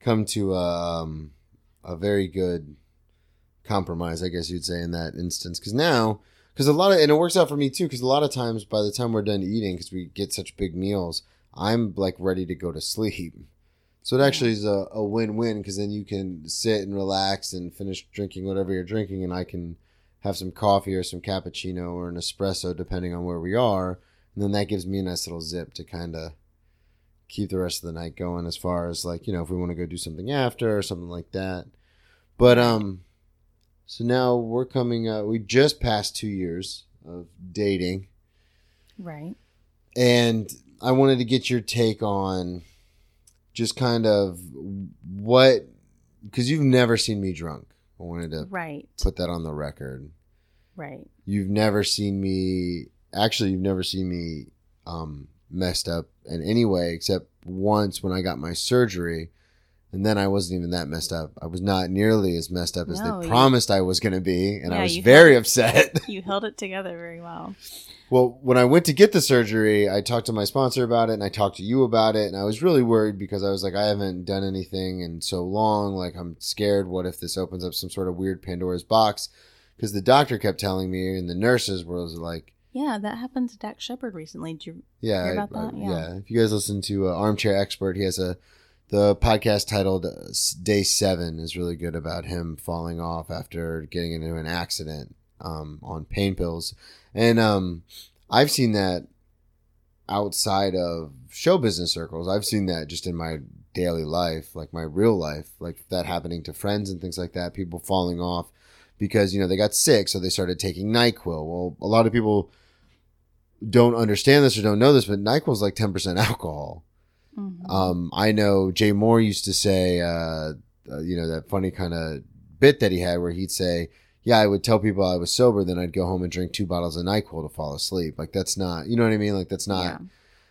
come to um, a very good compromise, I guess you'd say, in that instance. Because now, because a lot of, and it works out for me too, because a lot of times by the time we're done eating, because we get such big meals, I'm like ready to go to sleep. So it actually is a, a win win because then you can sit and relax and finish drinking whatever you're drinking, and I can have some coffee or some cappuccino or an espresso, depending on where we are. And then that gives me a nice little zip to kind of keep the rest of the night going as far as like you know if we want to go do something after or something like that but um so now we're coming uh we just passed two years of dating right and i wanted to get your take on just kind of what because you've never seen me drunk. I wanted to right. put that on the record. Right. You've never seen me actually you've never seen me um messed up in any way except once when I got my surgery and then I wasn't even that messed up. I was not nearly as messed up as No, they promised I was going to be and I was very held- upset. you held it together very well well, when I went to get the surgery, I talked to my sponsor about it and I talked to you about it and I was really worried because I was like I haven't done anything in so long like I'm scared what if this opens up some sort of weird Pandora's box because the doctor kept telling me and the nurses were like yeah that happened to Dax Shepard recently Did you Yeah, Hear about I- that? yeah. Yeah. If you guys listen to uh, Armchair Expert, he has a the podcast titled uh, Day Seven is really good about him falling off after getting into an accident um, on pain pills, and um, I've seen that outside of show business circles. I've seen that just in my daily life, like my real life, like that happening to friends and things like that. People falling off because you know they got sick, so they started taking Nyquil. Well, a lot of people don't understand this or don't know this, but Nyquil is like ten percent alcohol. Mhm. Um, I know Jay Mohr used to say, uh, uh, you know, that funny kind of bit that he had where he'd say, "Yeah, I would tell people I was sober, then I'd go home and drink two bottles of Nyquil to fall asleep." Like that's not, you know what I mean? Like that's not. yeah.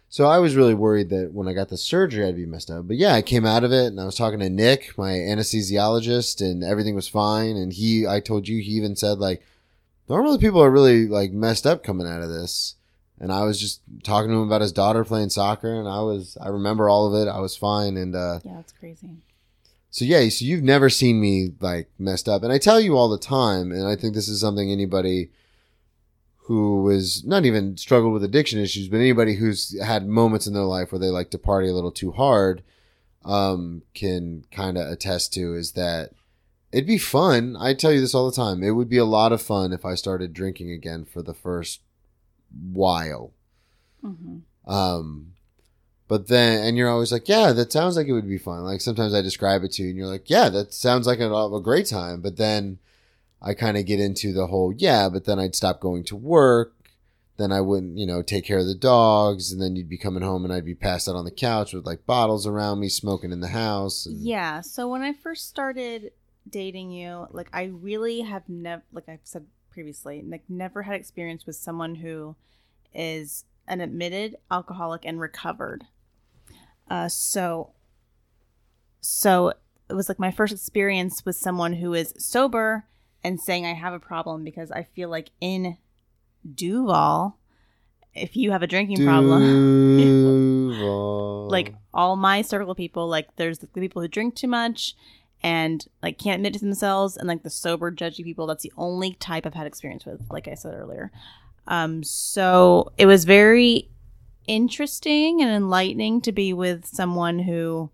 So I was really worried that when I got the surgery, I'd be messed up. But yeah, I came out of it and I was talking to Nick, my anesthesiologist, and everything was fine. And he, I told you, he even said like, normally people are really like messed up coming out of this. And I was just talking to him about his daughter playing soccer, and I was, I remember all of it. I was fine, and uh, Yeah, that's crazy. So yeah, so you've never seen me like messed up, and I tell you all the time, and I think this is something anybody who is not even struggled with addiction issues, but anybody who's had moments in their life where they like to party a little too hard, um, can kind of attest to is that it'd be fun. I tell you this all the time. It would be a lot of fun if I started drinking again for the first while. hmm Um, but then, and you're always like, yeah, that sounds like it would be fun. Like sometimes I describe it to you, and you're like, yeah, that sounds like a, a great time. But then I kind of get into the whole, yeah, but then I'd stop going to work. Then I wouldn't, you know, take care of the dogs, and then you'd be coming home, and I'd be passed out on the couch with like bottles around me, smoking in the house. And, Yeah. So when I first started dating you, like I really have never, like I've said previously, like never had experience with someone who is an admitted alcoholic and recovered. Uh, so, so it was like my first experience with someone who is sober and saying I have a problem because I feel like in Duval, if you have a drinking problem, like all my circle of people like there's the people who drink too much and like can't admit to themselves and like the sober judgy people that's the only type i've had experience with like i said earlier. Um so it was very interesting and enlightening to be with someone who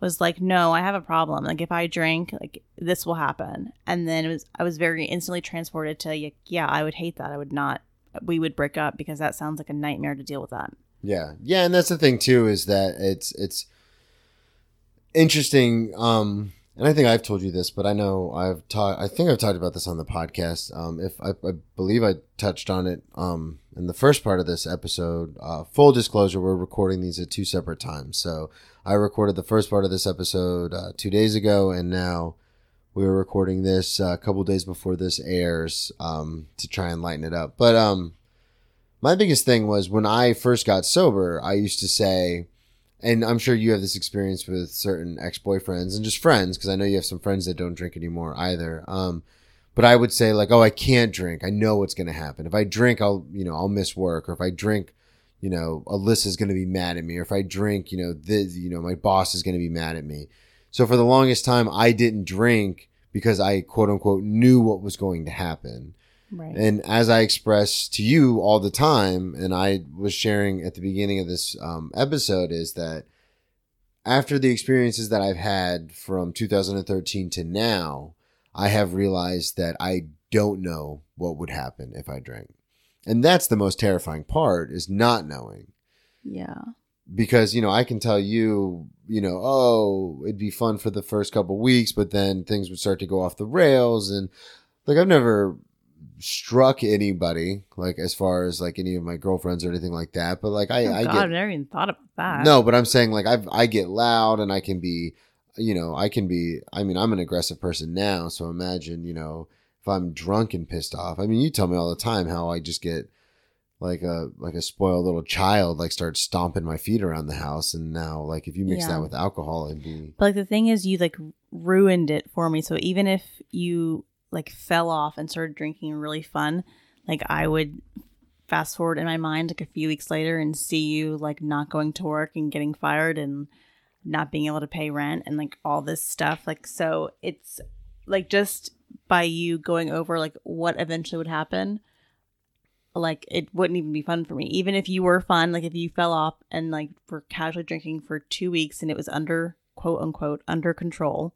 was like no i have a problem like if i drink like this will happen and then it was i was very instantly transported to like, yeah i would hate that i would not we would break up because that sounds like a nightmare to deal with that Yeah, yeah, and that's the thing too is that it's it's interesting. Um, and I think I've told you this, but I know I've talked. I think I've talked about this on the podcast. Um, if I, I believe I touched on it um in the first part of this episode. Uh, full disclosure: we're recording these at two separate times. So I recorded the first part of this episode uh, two days ago, and now we were recording this uh, a couple days before this airs um, to try and lighten it up. But um, my biggest thing was when I first got sober, I used to say, and I'm sure you have this experience with certain ex boyfriends and just friends, because I know you have some friends that don't drink anymore either. Um, but I would say like, oh, I can't drink. I know what's going to happen. If I drink, I'll you know I'll miss work, or if I drink, you know Alyssa's going to be mad at me, or if I drink, you know this, you know my boss is going to be mad at me. So for the longest time, I didn't drink because I quote unquote knew what was going to happen. right And as I express to you all the time, and I was sharing at the beginning of this um, episode, is that after the experiences that I've had from 2013 to now, I have realized that I don't know what would happen if I drank. And that's the most terrifying part is not knowing. Yeah. Because you know I can tell you, you know, oh, it'd be fun for the first couple weeks, but then things would start to go off the rails, and like I've never struck anybody like as far as like any of my girlfriends or anything like that, but like I, oh, I God, get i've never even thought about that. No, but I'm saying like I I get loud and I can be, you know, I can be. I mean, I'm an aggressive person now, so imagine, you know, if I'm drunk and pissed off. I mean, you tell me all the time how I just get like a like a spoiled little child, like start stomping my feet around the house, and now like if you mix Yeah. that with alcohol, it'd be But like the thing is, you like ruined it for me. So even if you like fell off and started drinking really fun, like I would fast forward in my mind like a few weeks later and see you like not going to work and getting fired and not being able to pay rent and like all this stuff. Like so, it's like just by you going over like what eventually would happen. Like it wouldn't even be fun for me. Even if you were fun, like if you fell off and like were casually drinking for two weeks and it was under quote unquote under control,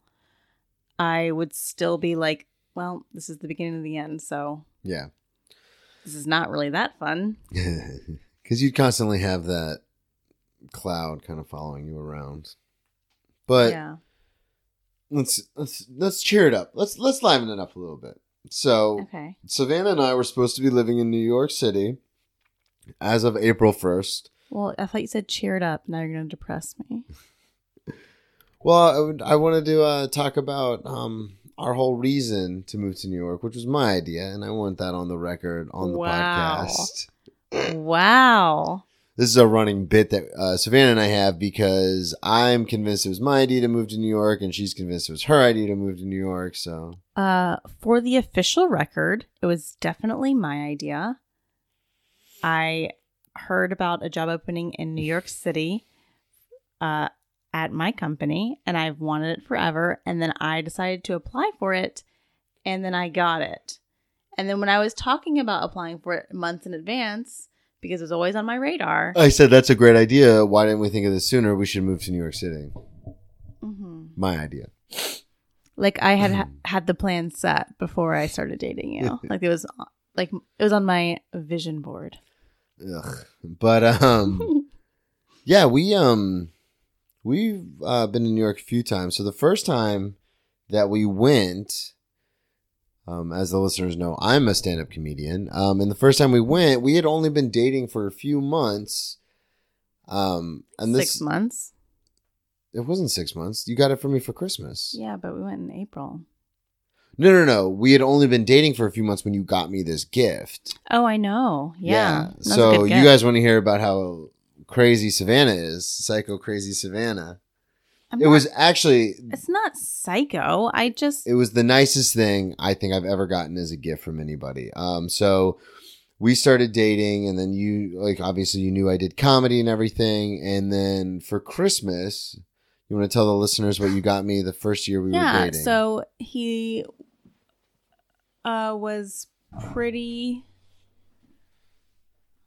I would still be like, well, this is the beginning of the end, so yeah, this is not really that fun. because you'd constantly have that cloud kind of following you around. But yeah. let's let's let's cheer it up. Let's let's liven it up a little bit. So Okay. Savannah and I were supposed to be living in New York City as of April 1st. Well, I thought you said cheered up. Now you're going to depress me. Well, I, would, I wanted to uh, talk about um, our whole reason to move to New York, which was my idea, and I want that on the record on the Wow. podcast. wow. This is a running bit that uh, Savannah and I have because I'm convinced it was my idea to move to New York, and she's convinced it was her idea to move to New York. So, Uh, for the official record, it was definitely my idea. I heard about a job opening in New York City uh, at my company, and I've wanted it forever. And then I decided to apply for it, and then I got it. And then when I was talking about applying for it months in advance, because it was always on my radar, I said, That's a great idea. Why didn't we think of this sooner? We should move to New York City. Mhm. My idea. like I had ha- had the plan set before I started dating you. like it was like it was on my vision board. Ugh. But, um, Yeah, we um we've uh, been in New York a few times. So the first time that we went, um, as the listeners know, I'm a stand-up comedian. Um, and the first time we went, we had only been dating for a few months. Um, and this Six months. it wasn't six months. You got it for me for Christmas. Yeah, but we went in April. No, no, no. We had only been dating for a few months when you got me this gift. Oh, I know. Yeah. A So you guys want to hear about how crazy Savannah is? Psycho crazy Savannah. I'm It not- was actually It's not psycho. I just. it was the nicest thing I think I've ever gotten as a gift from anybody. Um, so we started dating, and then you like obviously you knew I did comedy and everything, and then for Christmas You want to tell the listeners what you got me the first year we were dating? yeah. dating? So he uh was pretty.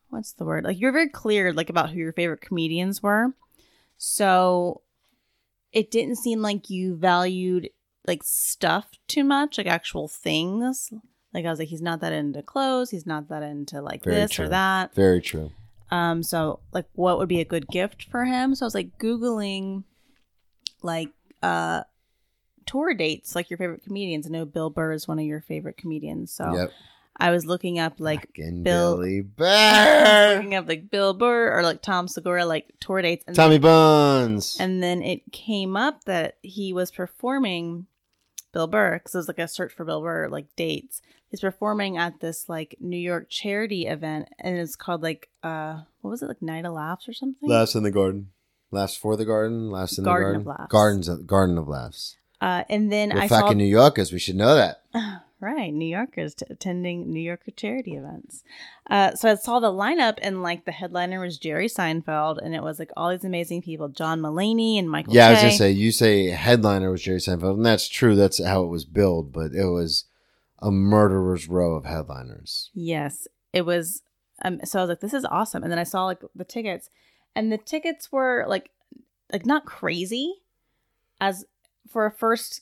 What's the word? Like you're very clear, like about who your favorite comedians were. So it didn't seem like you valued like stuff too much, like actual things. Like I was like, he's not that into clothes. He's not that into like Very this true. or that. Very true. Um, so like what would be a good gift for him? So I was like Googling like uh tour dates, like your favorite comedians. I know Bill Burr is one of your favorite comedians. So yep. I was looking up like Fucking Bill- Billy Bear. looking up like Bill Burr or like Tom Segura, like tour dates and Tommy Buns. and then it came up that he was performing Bill Burr because it was like a search for Bill Burr like dates. He's performing at this like New York charity event, and it's called like uh what was it like Night of Laughs or something? Laughs in the garden. Laughs for the garden. Laughs in Garden the of garden. Laughs. Gardens of, garden of laughs. Uh, and then We're I saw fucking New Yorkers. We should know that. right New Yorkers t- attending New Yorker charity events. Uh, so I saw the lineup, and like the headliner was Jerry Seinfeld, and it was like all these amazing people: John Mulaney and Michael. Yeah, I was Che. gonna say you say headliner was Jerry Seinfeld, and that's true. That's how it was billed, but it was a murderer's row of headliners. Yes, it was. Um, so I was like, "This is awesome!" And then I saw like the tickets, and the tickets were like, like not crazy. As for a first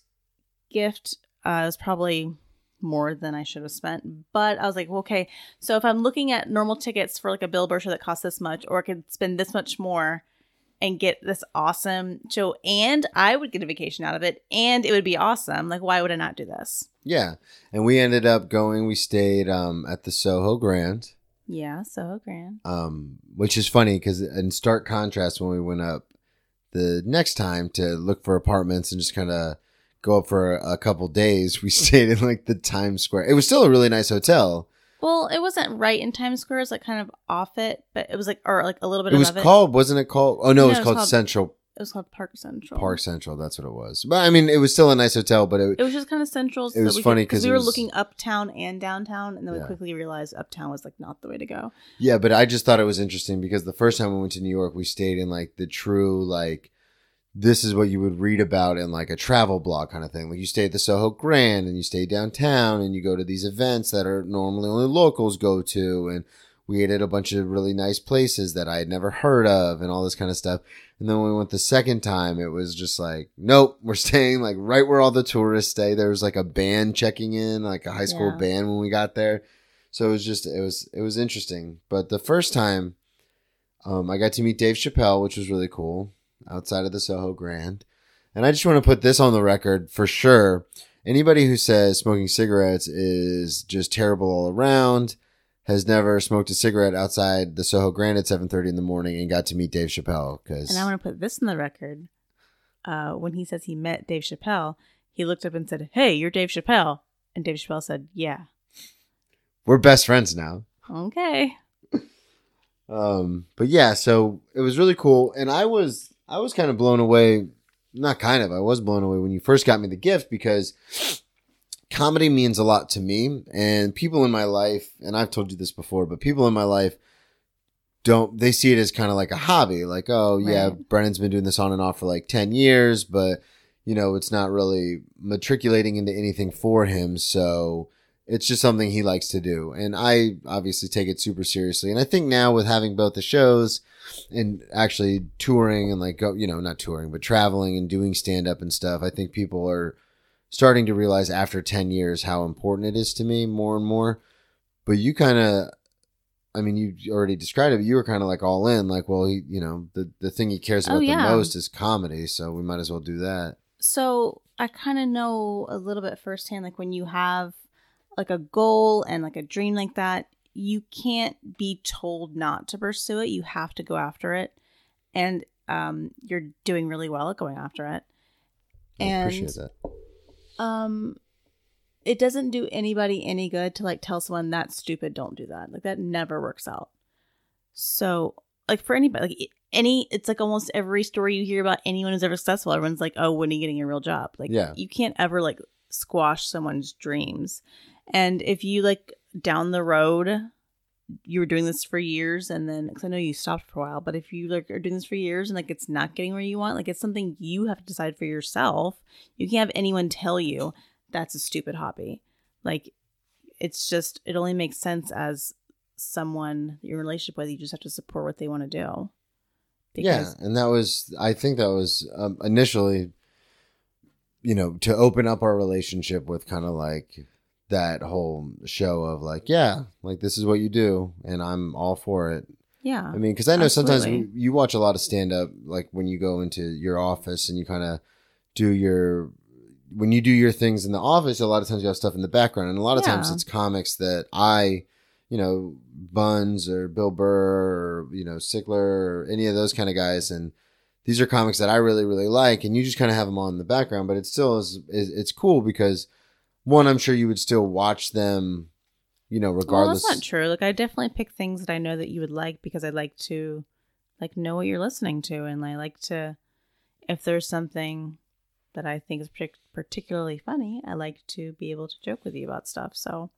gift, uh, it was probably more than I should have spent. But I was like, well, okay, so if I'm looking at normal tickets for like a Bill Burr show that costs this much, or I could spend this much more and get this awesome show, and I would get a vacation out of it, and it would be awesome. Like, why would I not do this? Yeah, and we ended up going. We stayed um, at the Soho Grand, Yeah, Soho grand. um, which is funny because in stark contrast when we went up the next time to look for apartments and just kind of go up for a, couple days, we stayed in like the Times Square. It was still a really nice hotel. Well, it wasn't right in Times Square. It was like kind of off it, but it was like or like a little bit It was called, wasn't it called? Oh no, No, it was it was called called- Central it. It was called Park Central. Park Central. That's what it was. But I mean, it was still a nice hotel. But it, It was just kind of central. It was we funny because 'cause we it were was- looking uptown and downtown, and then we quickly realized uptown was like not the way to go. Yeah, but I just thought it was interesting because the first time we went to New York, we stayed in like the true like this is what you would read about in like a travel blog kind of thing. Like you stay at the Soho Grand and you stay downtown and you go to these events that are normally only locals go to and we ate at a bunch of really nice places that I had never heard of and all this kind of stuff. And then when we went the second time, it was just like, nope, we're staying like right where all the tourists stay. There was like a band checking in, like a high school Yeah. band when we got there. So it was just it was it was interesting. But the first time, um, I got to meet Dave Chappelle, which was really cool, outside of the Soho Grand. And I just want to put this on the record for sure. Anybody who says smoking cigarettes is just terrible all around has never smoked a cigarette outside the Soho Grand at 7:30 in the morning and got to meet Dave Chappelle because And I want to put this in the record. Uh, when he says he met Dave Chappelle, he looked up and said, "Hey, you're Dave Chappelle," and Dave Chappelle said, "Yeah." we're best friends now. Okay. Um, but yeah, so it was really cool, and I was I was kind of blown away. Not kind of, I was blown away when you first got me the gift because comedy means a lot to me, and people in my life, and I've told you this before, but people in my life don't they see it as kind of like a hobby, like oh yeah, Right. Brennan's been doing this on and off for like ten years, but you know it's not really matriculating into anything for him, so it's just something he likes to do. And i obviously take it super seriously. And i think now with having both the shows and actually touring and like go you know not touring but traveling and doing stand up and stuff i think people are starting to realize after 10 years how important it is to me more and more. But you kind of i mean you already described it but you were kind of like all in like well he you know the, the thing he cares Oh, about yeah. the most is comedy so we might as well do that. So I kind of know a little bit firsthand, like when you have like a goal and like a dream like that, you can't be told not to pursue it. You have to go after it, and um, you're doing really well at going after it. i And appreciate that um, it doesn't do anybody any good to like tell someone that's stupid. Don't do that. Like that never works out. So like for anybody, like any, it's like almost every story you hear about anyone who's ever successful. Everyone's like, oh, when are you getting a real job? Like, Yeah. you can't ever like squash someone's dreams. And if you like down the road you were doing this for years and then because I know you stopped for a while, but if you like are doing this for years and like it's not getting where you want, like it's something you have to decide for yourself. You can't have anyone tell you that's a stupid hobby. Like it's just it only makes sense as someone you're in relationship with. You just have to support what they want to do. yeah, and that was I think that was um, initially, you know, to open up our relationship with kind of like that whole show of like, yeah, like this is what you do, and I'm all for it. Yeah. I mean, because I know sometimes Absolutely. you, you watch a lot of stand up, like when you go into your office and you kind of do your, when you do your things in the office, a lot of times you have stuff in the background. And a lot of times it's comics that I, you know, Buns or Bill Burr or, you know, Sickler or any of those kind of guys. And these are comics that I really, really like. And you just kind of have them on in the background, but it still is, is it's cool because one, I'm sure you would still watch them, you know, Well, regardless. that's not true. Like I definitely pick things that I know that you would like because I like to like know what you're listening to and I like to if there's something that I think is particularly funny, I like to be able to joke with you about stuff. So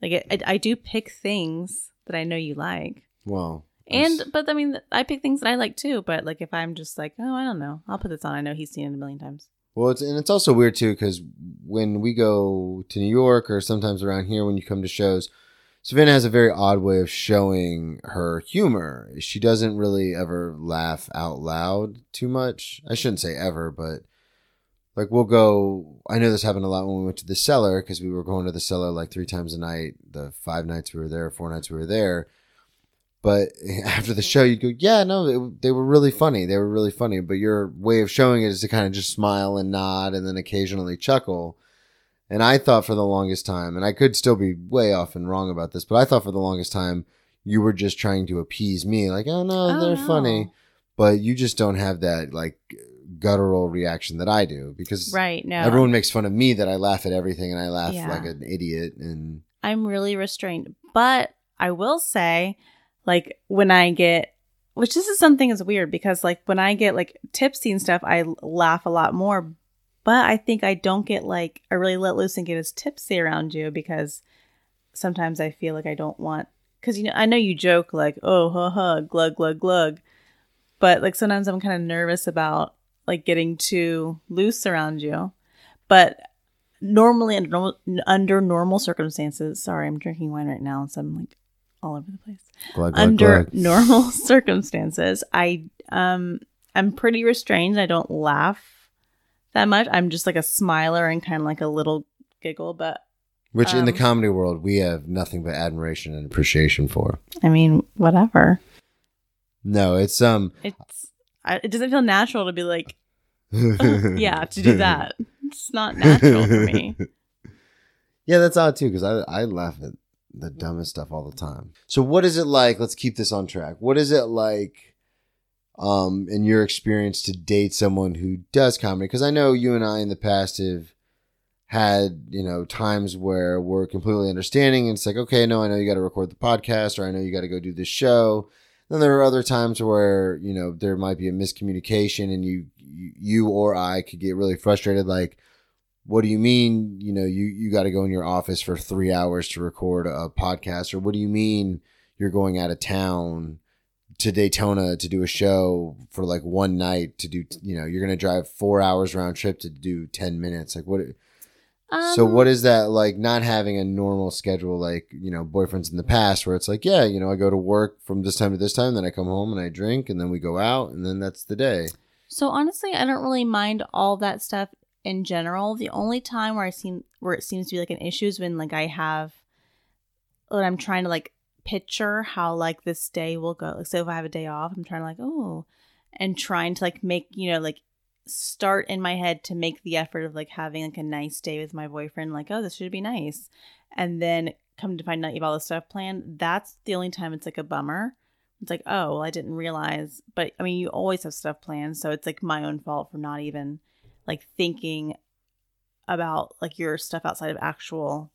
like I, I, I do pick things that I know you like. well, And but I mean I pick things that I like too, but like if I'm just like, oh, I don't know. I'll put this on. I know he's seen it a million times. Well, it's and it's also weird too because when we go to New York or sometimes around here when you come to shows, Savannah has a very odd way of showing her humor. She doesn't really ever laugh out loud too much. I shouldn't say ever, but like we'll go. I know this happened a lot when we went to the cellar because we were going to the cellar like three times a night. The five nights we were there, four nights we were there. But after the show, you'd go, yeah, no, it, they were really funny. They were really funny. But your way of showing it is to kind of just smile and nod and then occasionally chuckle. And I thought for the longest time, and I could still be way off and wrong about this, but I thought for the longest time you were just trying to appease me. Like, oh no, Oh, they're no. funny. But you just don't have that like guttural reaction that I do because Right. No. everyone makes fun of me that I laugh at everything and I laugh Yeah. like an idiot. And I'm really restrained. But I will say, like, when I get, which this is something is weird because, like, when I get like tipsy and stuff, I laugh a lot more. But I think I don't get like, I really let loose and get as tipsy around you because sometimes I feel like I don't want, because, you know, I know you joke like, oh, ha ha, glug, glug, glug. But like sometimes I'm kind of nervous about like getting too loose around you. But normally under normal, under normal circumstances sorry i'm drinking wine right now and so i'm like all over the place. Glug, glug, under glug. normal circumstances i um i'm pretty restrained. I don't laugh that much. I'm just like a smiler and kind of like a little giggle but which in the um, comedy world we have nothing but admiration and appreciation for. i mean whatever. No, it's um it's I, it doesn't feel natural to be like yeah to do that. It's not natural for me. Yeah, that's odd too because I I laugh at the dumbest stuff all the time. So what is it like? Let's keep this on track. What is it like, um, in your experience to date someone who does comedy? Because I know you and I in the past have had you know times where we're completely understanding and it's like okay no i know you got to record the podcast or i know you got to go do this show then there are other times where you know there might be a miscommunication and you, you or i could get really frustrated like what do you mean you know you you got to go in your office for three hours to record a podcast or what do you mean you're going out of town to daytona to do a show for like one night to do you know you're gonna drive four hours round trip to do 10 minutes like what so Um, what is that like not having a normal schedule like you know boyfriends in the past where it's like yeah you know i go to work from this time to this time then i come home and i drink and then we go out and then that's the day. So honestly, I don't really mind all that stuff in general. The only time where I seem where it seems to be like an issue is when like I have when I'm trying to like picture how like this day will go. Like so if I have a day off, I'm trying to like, oh and trying to like make, you know, like start in my head to make the effort of like having like a nice day with my boyfriend, like, oh, this should be nice. And then come to find out you have all this stuff planned. That's the only time it's like a bummer. It's like, oh, well, I didn't realize. But I mean, you always have stuff planned. So it's like my own fault for not even like thinking about like your stuff outside of actual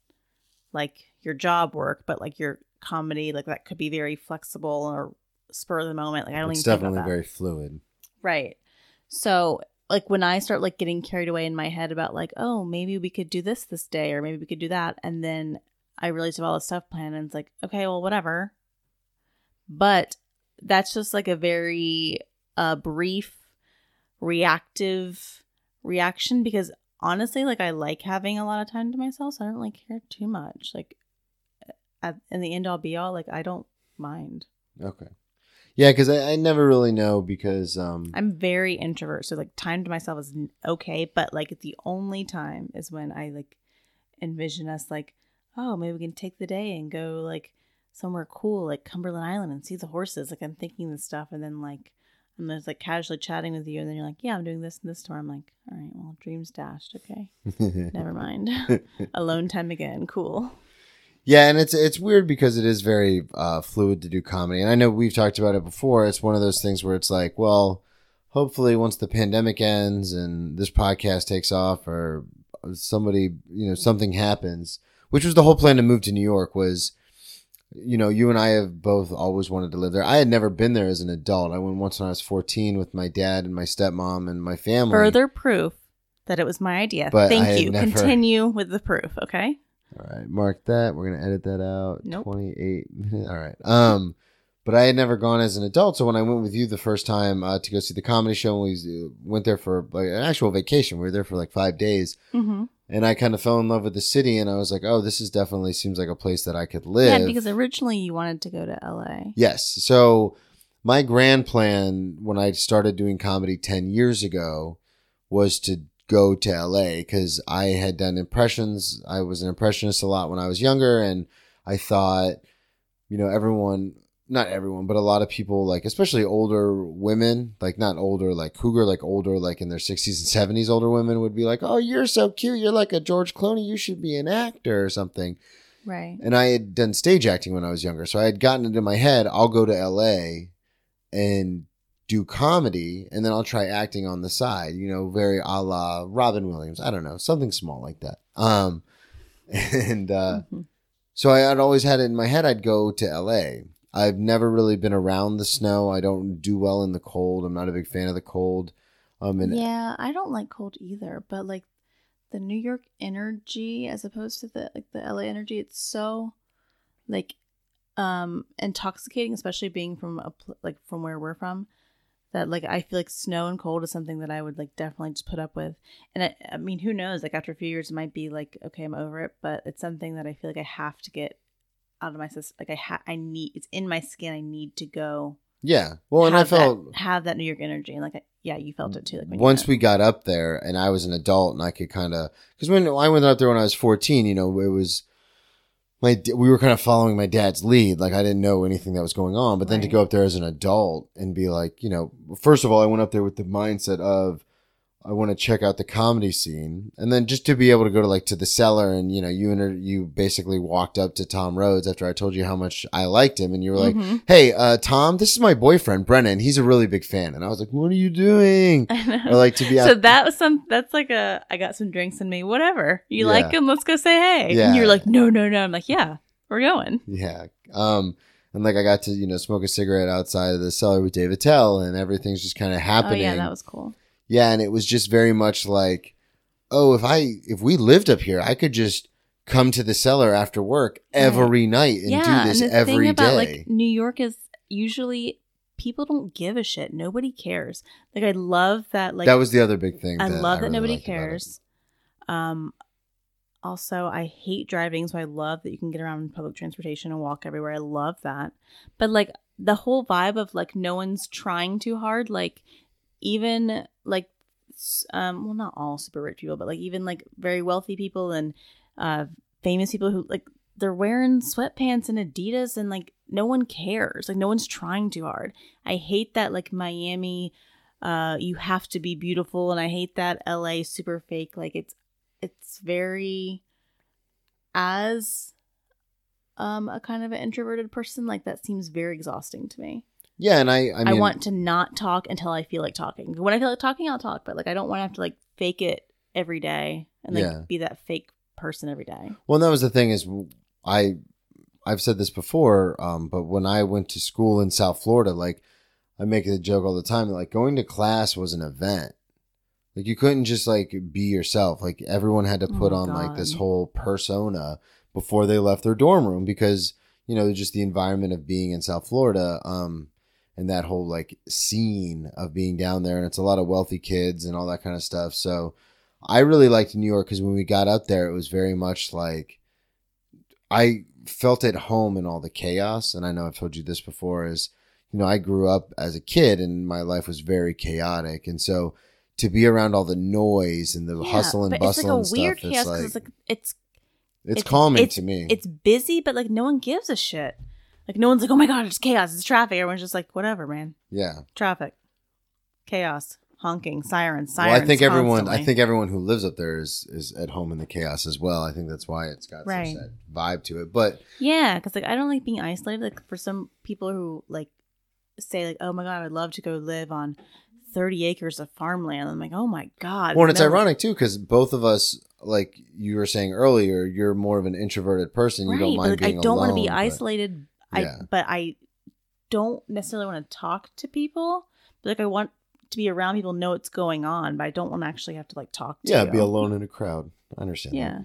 like your job work, but like your comedy, like that could be very flexible or spur of the moment. Like I don't it's even think about definitely very fluid Right. So, like when I start like getting carried away in my head about like, oh, maybe we could do this this day or maybe we could do that, and then I realize I have all this stuff planned, and it's like, okay, well, whatever. but that's just like a very uh brief reactive reaction because honestly like I like having a lot of time to myself so I don't like care too much. Like at, in the end all be all like I don't mind. Okay. Yeah, because I, I never really know because um I'm very introvert so like time to myself is okay but like the only time is when I like envision us like oh maybe we can take the day and go like somewhere cool like Cumberland Island and see the horses. Like I'm thinking this stuff and then like I'm just like casually chatting with you and then you're like yeah I'm doing this and this tomorrow. I'm like all right well dreams dashed okay. Never mind. Alone time again cool. Yeah, and it's it's weird because it is very uh, fluid to do comedy, and I know we've talked about it before. It's one of those things where it's like, well, hopefully once the pandemic ends and this podcast takes off, or somebody, you know, something happens, which was the whole plan to move to New York was, you know, you and I have both always wanted to live there. I had never been there as an adult. I went once when I was fourteen with my dad and my stepmom and my family. further proof that it was my idea But thank you never- continue with the proof okay All right, mark that. We're gonna edit that out. Nope. Twenty-eight minutes. All right. Um, but I had never gone as an adult, so when I went with you the first time uh, to go see the comedy show, and we uh, went there for like an actual vacation. We were there for like five days, mm-hmm. and I kind of fell in love with the city, and I was like, oh, this is definitely seems like a place that I could live." yeah because originally you wanted to go to LA Yes. So my grand plan when I started doing comedy 10 years ago was to go to LA because I had done impressions. I was an impressionist a lot when I was younger. And I thought, you know, everyone, not everyone, but a lot of people, like, especially older women, like not older, like cougar, like older, like in their 60s and 70s, older women would be like, oh, you're so cute. You're like a George Clooney. You should be an actor or something right and I had done stage acting when I was younger. So I had gotten into my head, I'll go to LA and do comedy and then I'll try acting on the side, you know, very a la Robin Williams. I don't know, something small like that. Um, and uh, Mhm. so I had always had it in my head I'd go to LA. I've never really been around the snow. I don't do well in the cold. I'm not a big fan of the cold. Um, and yeah, I don't like cold either, but like the New York energy as opposed to the like the LA energy, it's so like um intoxicating, especially being from a pl- like from where we're from. That like I feel like snow and cold is something that I would like definitely just put up with, and I, I mean who knows? Like after a few years, it might be like okay, I'm over it, but it's something that I feel like I have to get out of my system. Like I ha- I need it's in my skin. I need to go. yeah, well, and I have that- felt have that New York energy, and like I, yeah, you felt it too. Like once we got up there and I was an adult and I could kind of because when I went up there when I was 14, you know, it was my we were kind of following my dad's lead. Like I didn't know anything that was going on, but then to go up there as an adult and be like, you know, first of all, I went up there with the mindset of I want to check out the comedy scene, and then just to be able to go to like to the cellar and you know, you inter- you basically walked up to Tom Rhodes after I told you how much I liked him, and you were like, Mhm. "Hey, uh, Tom, this is my boyfriend Brennan. He's a really big fan," and I was like, "What are you doing?" I or like to be out so that was some that's like a I got some drinks in me, whatever. You Yeah. like him, let's go say hey. Yeah. And you're like, no, no, no. I'm like, yeah, we're going. Yeah. Um, and like I got to, you know, smoke a cigarette outside of the cellar with Dave Attell and everything's just kind of happening. Oh yeah, that was cool. Yeah, and it was just very much like, oh, if I if we lived up here, I could just come to the cellar after work every night and yeah, do this and the every thing about day. like New York is usually people don't give a shit. Nobody cares. Like I love that. Like that was the other big thing. I that love that really nobody cares. Um, also, I hate driving, so I love that you can get around in public transportation and walk everywhere. I love that. But like the whole vibe of like no one's trying too hard, like even like um well not all super rich people, but like even like very wealthy people and uh famous people who like they're wearing sweatpants and Adidas and like no one cares. Like no one's trying too hard. I hate that like Miami uh you have to be beautiful and I hate that LA super fake. Like it's it's very as um a kind of an introverted person like that seems very exhausting to me. Yeah, and I, I I, want to not talk until I feel like talking. When I feel like talking, I'll talk, but like I don't want to have to like fake it every day and like Yeah. be that fake person every day. Well, that was the thing is I I've said this before, um, but when I went to school in South Florida, like I make the joke all the time, like going to class was an event. Like you couldn't just like be yourself. Like everyone had to Oh put my on like this whole persona before they left their dorm room because you know, just the environment of being in South Florida, um, and that whole like scene of being down there, and it's a lot of wealthy kids and all that kind of stuff. So I really liked New York because when we got up there, it was very much like I felt at home in all the chaos. And I know I've told you this before is, you know, I grew up as a kid and my life was very chaotic. And so to be around all the noise and the Yeah, hustle and bustle it's like a and weird stuff, chaos it's like, it's like it's it's, calming it's- to me. it's busy, but like no one gives a shit. Like no one's like, oh my god, it's chaos, it's traffic. Everyone's just like, whatever, man, yeah. traffic, chaos, honking, sirens, Well, sirens. I think everyone, I think everyone who lives up there is is at home in the chaos as well. I think that's why it's got Right. such that vibe to it. But Yeah, because like I don't like being isolated. Like for some people who like say like, oh my god, I'd love to go live on thirty acres of farmland. I'm like, oh my god. well, and it's no. ironic too because both of us, like you were saying earlier, you're more of an introverted person. Right, You don't but mind like, being I don't want to be but- isolated. Yeah. I but I don't necessarily want to talk to people. But like I want to be around people, know what's going on, but I don't want to actually have to like talk to Yeah, you. be alone in a crowd. I understand. that. Yeah.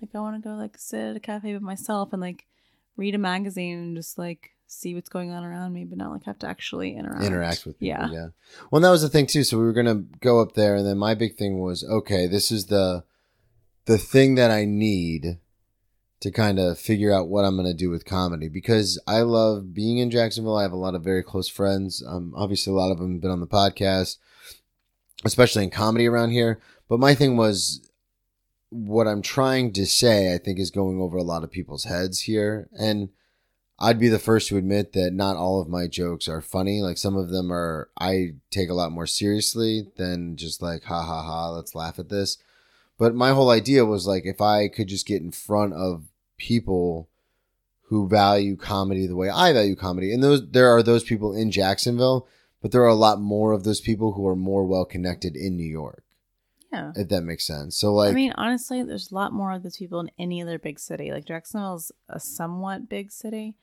Like I want to go like sit at a cafe with myself and like read a magazine and just like see what's going on around me, but not like have to actually interact. interact with people. Yeah. Yeah. Well, that was the thing too. So we were gonna go up there, and then my big thing was, okay, this is the the thing that I need to kind of figure out what I'm gonna do with comedy because I love being in Jacksonville. I have a lot of very close friends. Um, obviously, a lot of them have been on the podcast, especially in comedy around here. But my thing was. What I'm trying to say, I think, is going over a lot of people's heads here. And I'd be the first to admit that not all of my jokes are funny. Like some of them are, I take a lot more seriously than just like, ha ha ha, let's laugh at this. But my whole idea was like, if I could just get in front of people who value comedy the way I value comedy, and those, there are those people in Jacksonville, but there are a lot more of those people who are more well connected in New York, Yeah. if that makes sense. So like, I mean, honestly, there's a lot more of those people in any other big city. Like Jacksonville's a somewhat big city,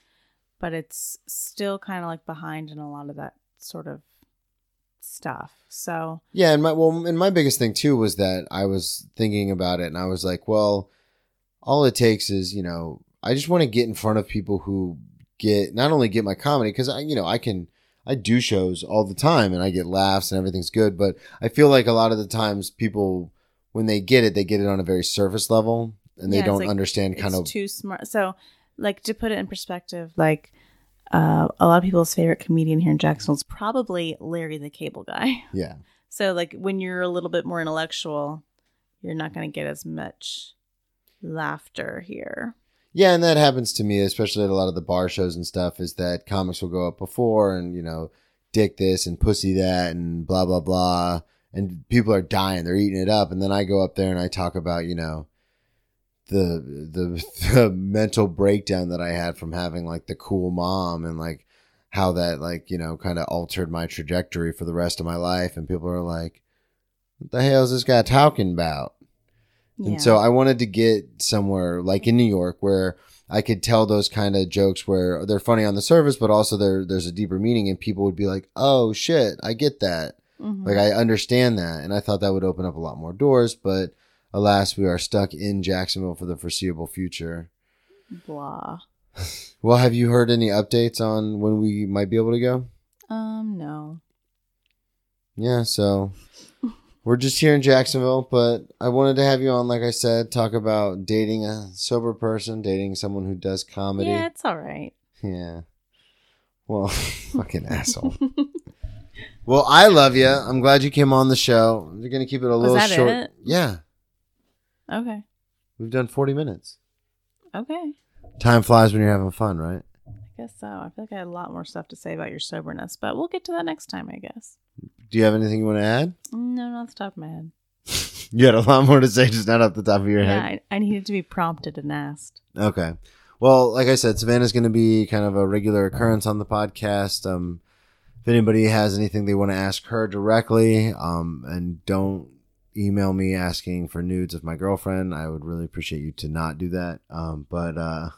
but it's still kind of like behind in a lot of that sort of stuff. So Yeah, and my well, and my biggest thing too was that I was thinking about it, and I was like, well, all it takes is you know, I just want to get in front of people who get not only get my comedy because I, you know, I can I do shows all the time and I get laughs and everything's good, but I feel like a lot of the times people when they get it, they get it on a very surface level and they Yeah, it's don't like- understand kind it's of too smart. So, like to put it in perspective, like uh, a lot of people's favorite comedian here in Jacksonville is probably Larry the Cable Guy. yeah. So, like when you're a little bit more intellectual, you're not going to get as much laughter here. Yeah, and that happens to me, especially at a lot of the bar shows and stuff, is that comics will go up before and, you know, dick this and pussy that and blah, blah, blah. And people are dying. They're eating it up. And then I go up there and I talk about, you know, the, the, the mental breakdown that I had from having like the cool mom and like how that, like, you know, kind of altered my trajectory for the rest of my life. And people are like, what the hell is this guy talking about? Yeah. And so I wanted to get somewhere like in New York where I could tell those kind of jokes where they're funny on the surface, but also there there's a deeper meaning, and people would be like, "Oh shit, I get that. Mhm. Like I understand that." And I thought that would open up a lot more doors, but alas, we are stuck in Jacksonville for the foreseeable future. blah. Well, have you heard any updates on when we might be able to go? Um, no. Yeah, so we're just here in Jacksonville, but I wanted to have you on, like I said, talk about dating a sober person, dating someone who does comedy. Yeah, it's all right. Yeah. Well, fucking asshole. Well, I love you. I'm glad you came on the show. We're gonna keep it a Was little short. it? Yeah, Okay. we've done 40 minutes. Okay. Time flies when you're having fun, right? I guess so. I feel like I had a lot more stuff to say about your soberness, but we'll get to that next time, I guess. Do you have anything you want to add? No, not off the top of my head. You had a lot more to say, just not off the top of your Yeah, head. I, I needed to be prompted and asked. Okay. Well, like I said, Savannah's going to be kind of a regular occurrence on the podcast. Um, if anybody has anything they want to ask her directly, um, and don't email me asking for nudes of my girlfriend, I would really appreciate you to not do that. Um, but uh,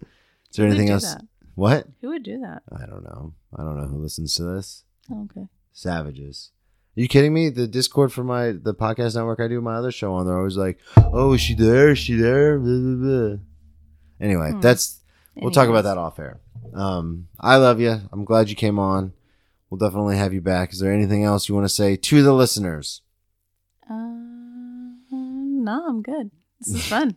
is there Who anything else? that? What? Who would do that? I don't know. I don't know who listens to this. Oh, okay. Savages. Are you kidding me? The Discord for my the podcast network I do my other show on, they're always like, "Oh, is she there? Is she there?" Blah, blah, blah. Anyway, Hmm. that's We'll talk about that off air. Um, I love you. I'm glad you came on. We'll definitely have you back. Is there anything else you want to say to the listeners? Uh, no, I'm good. This is fun.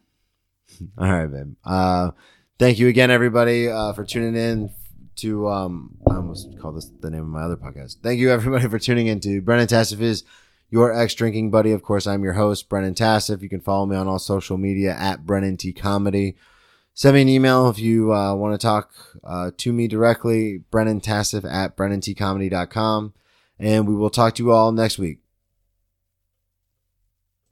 All right, babe. Uh, thank you again, everybody, uh, for tuning in to. Um, I almost called this the name of my other podcast. Thank you, everybody, for tuning in to Brennan Tassif is your ex drinking buddy. Of course, I'm your host, Brennan Tassif. You can follow me on all social media at Brennan T Comedy. Send me an email if you uh, want to talk uh, to me directly, Brennan Tassif at BrennanTComedy.com. And we will talk to you all next week.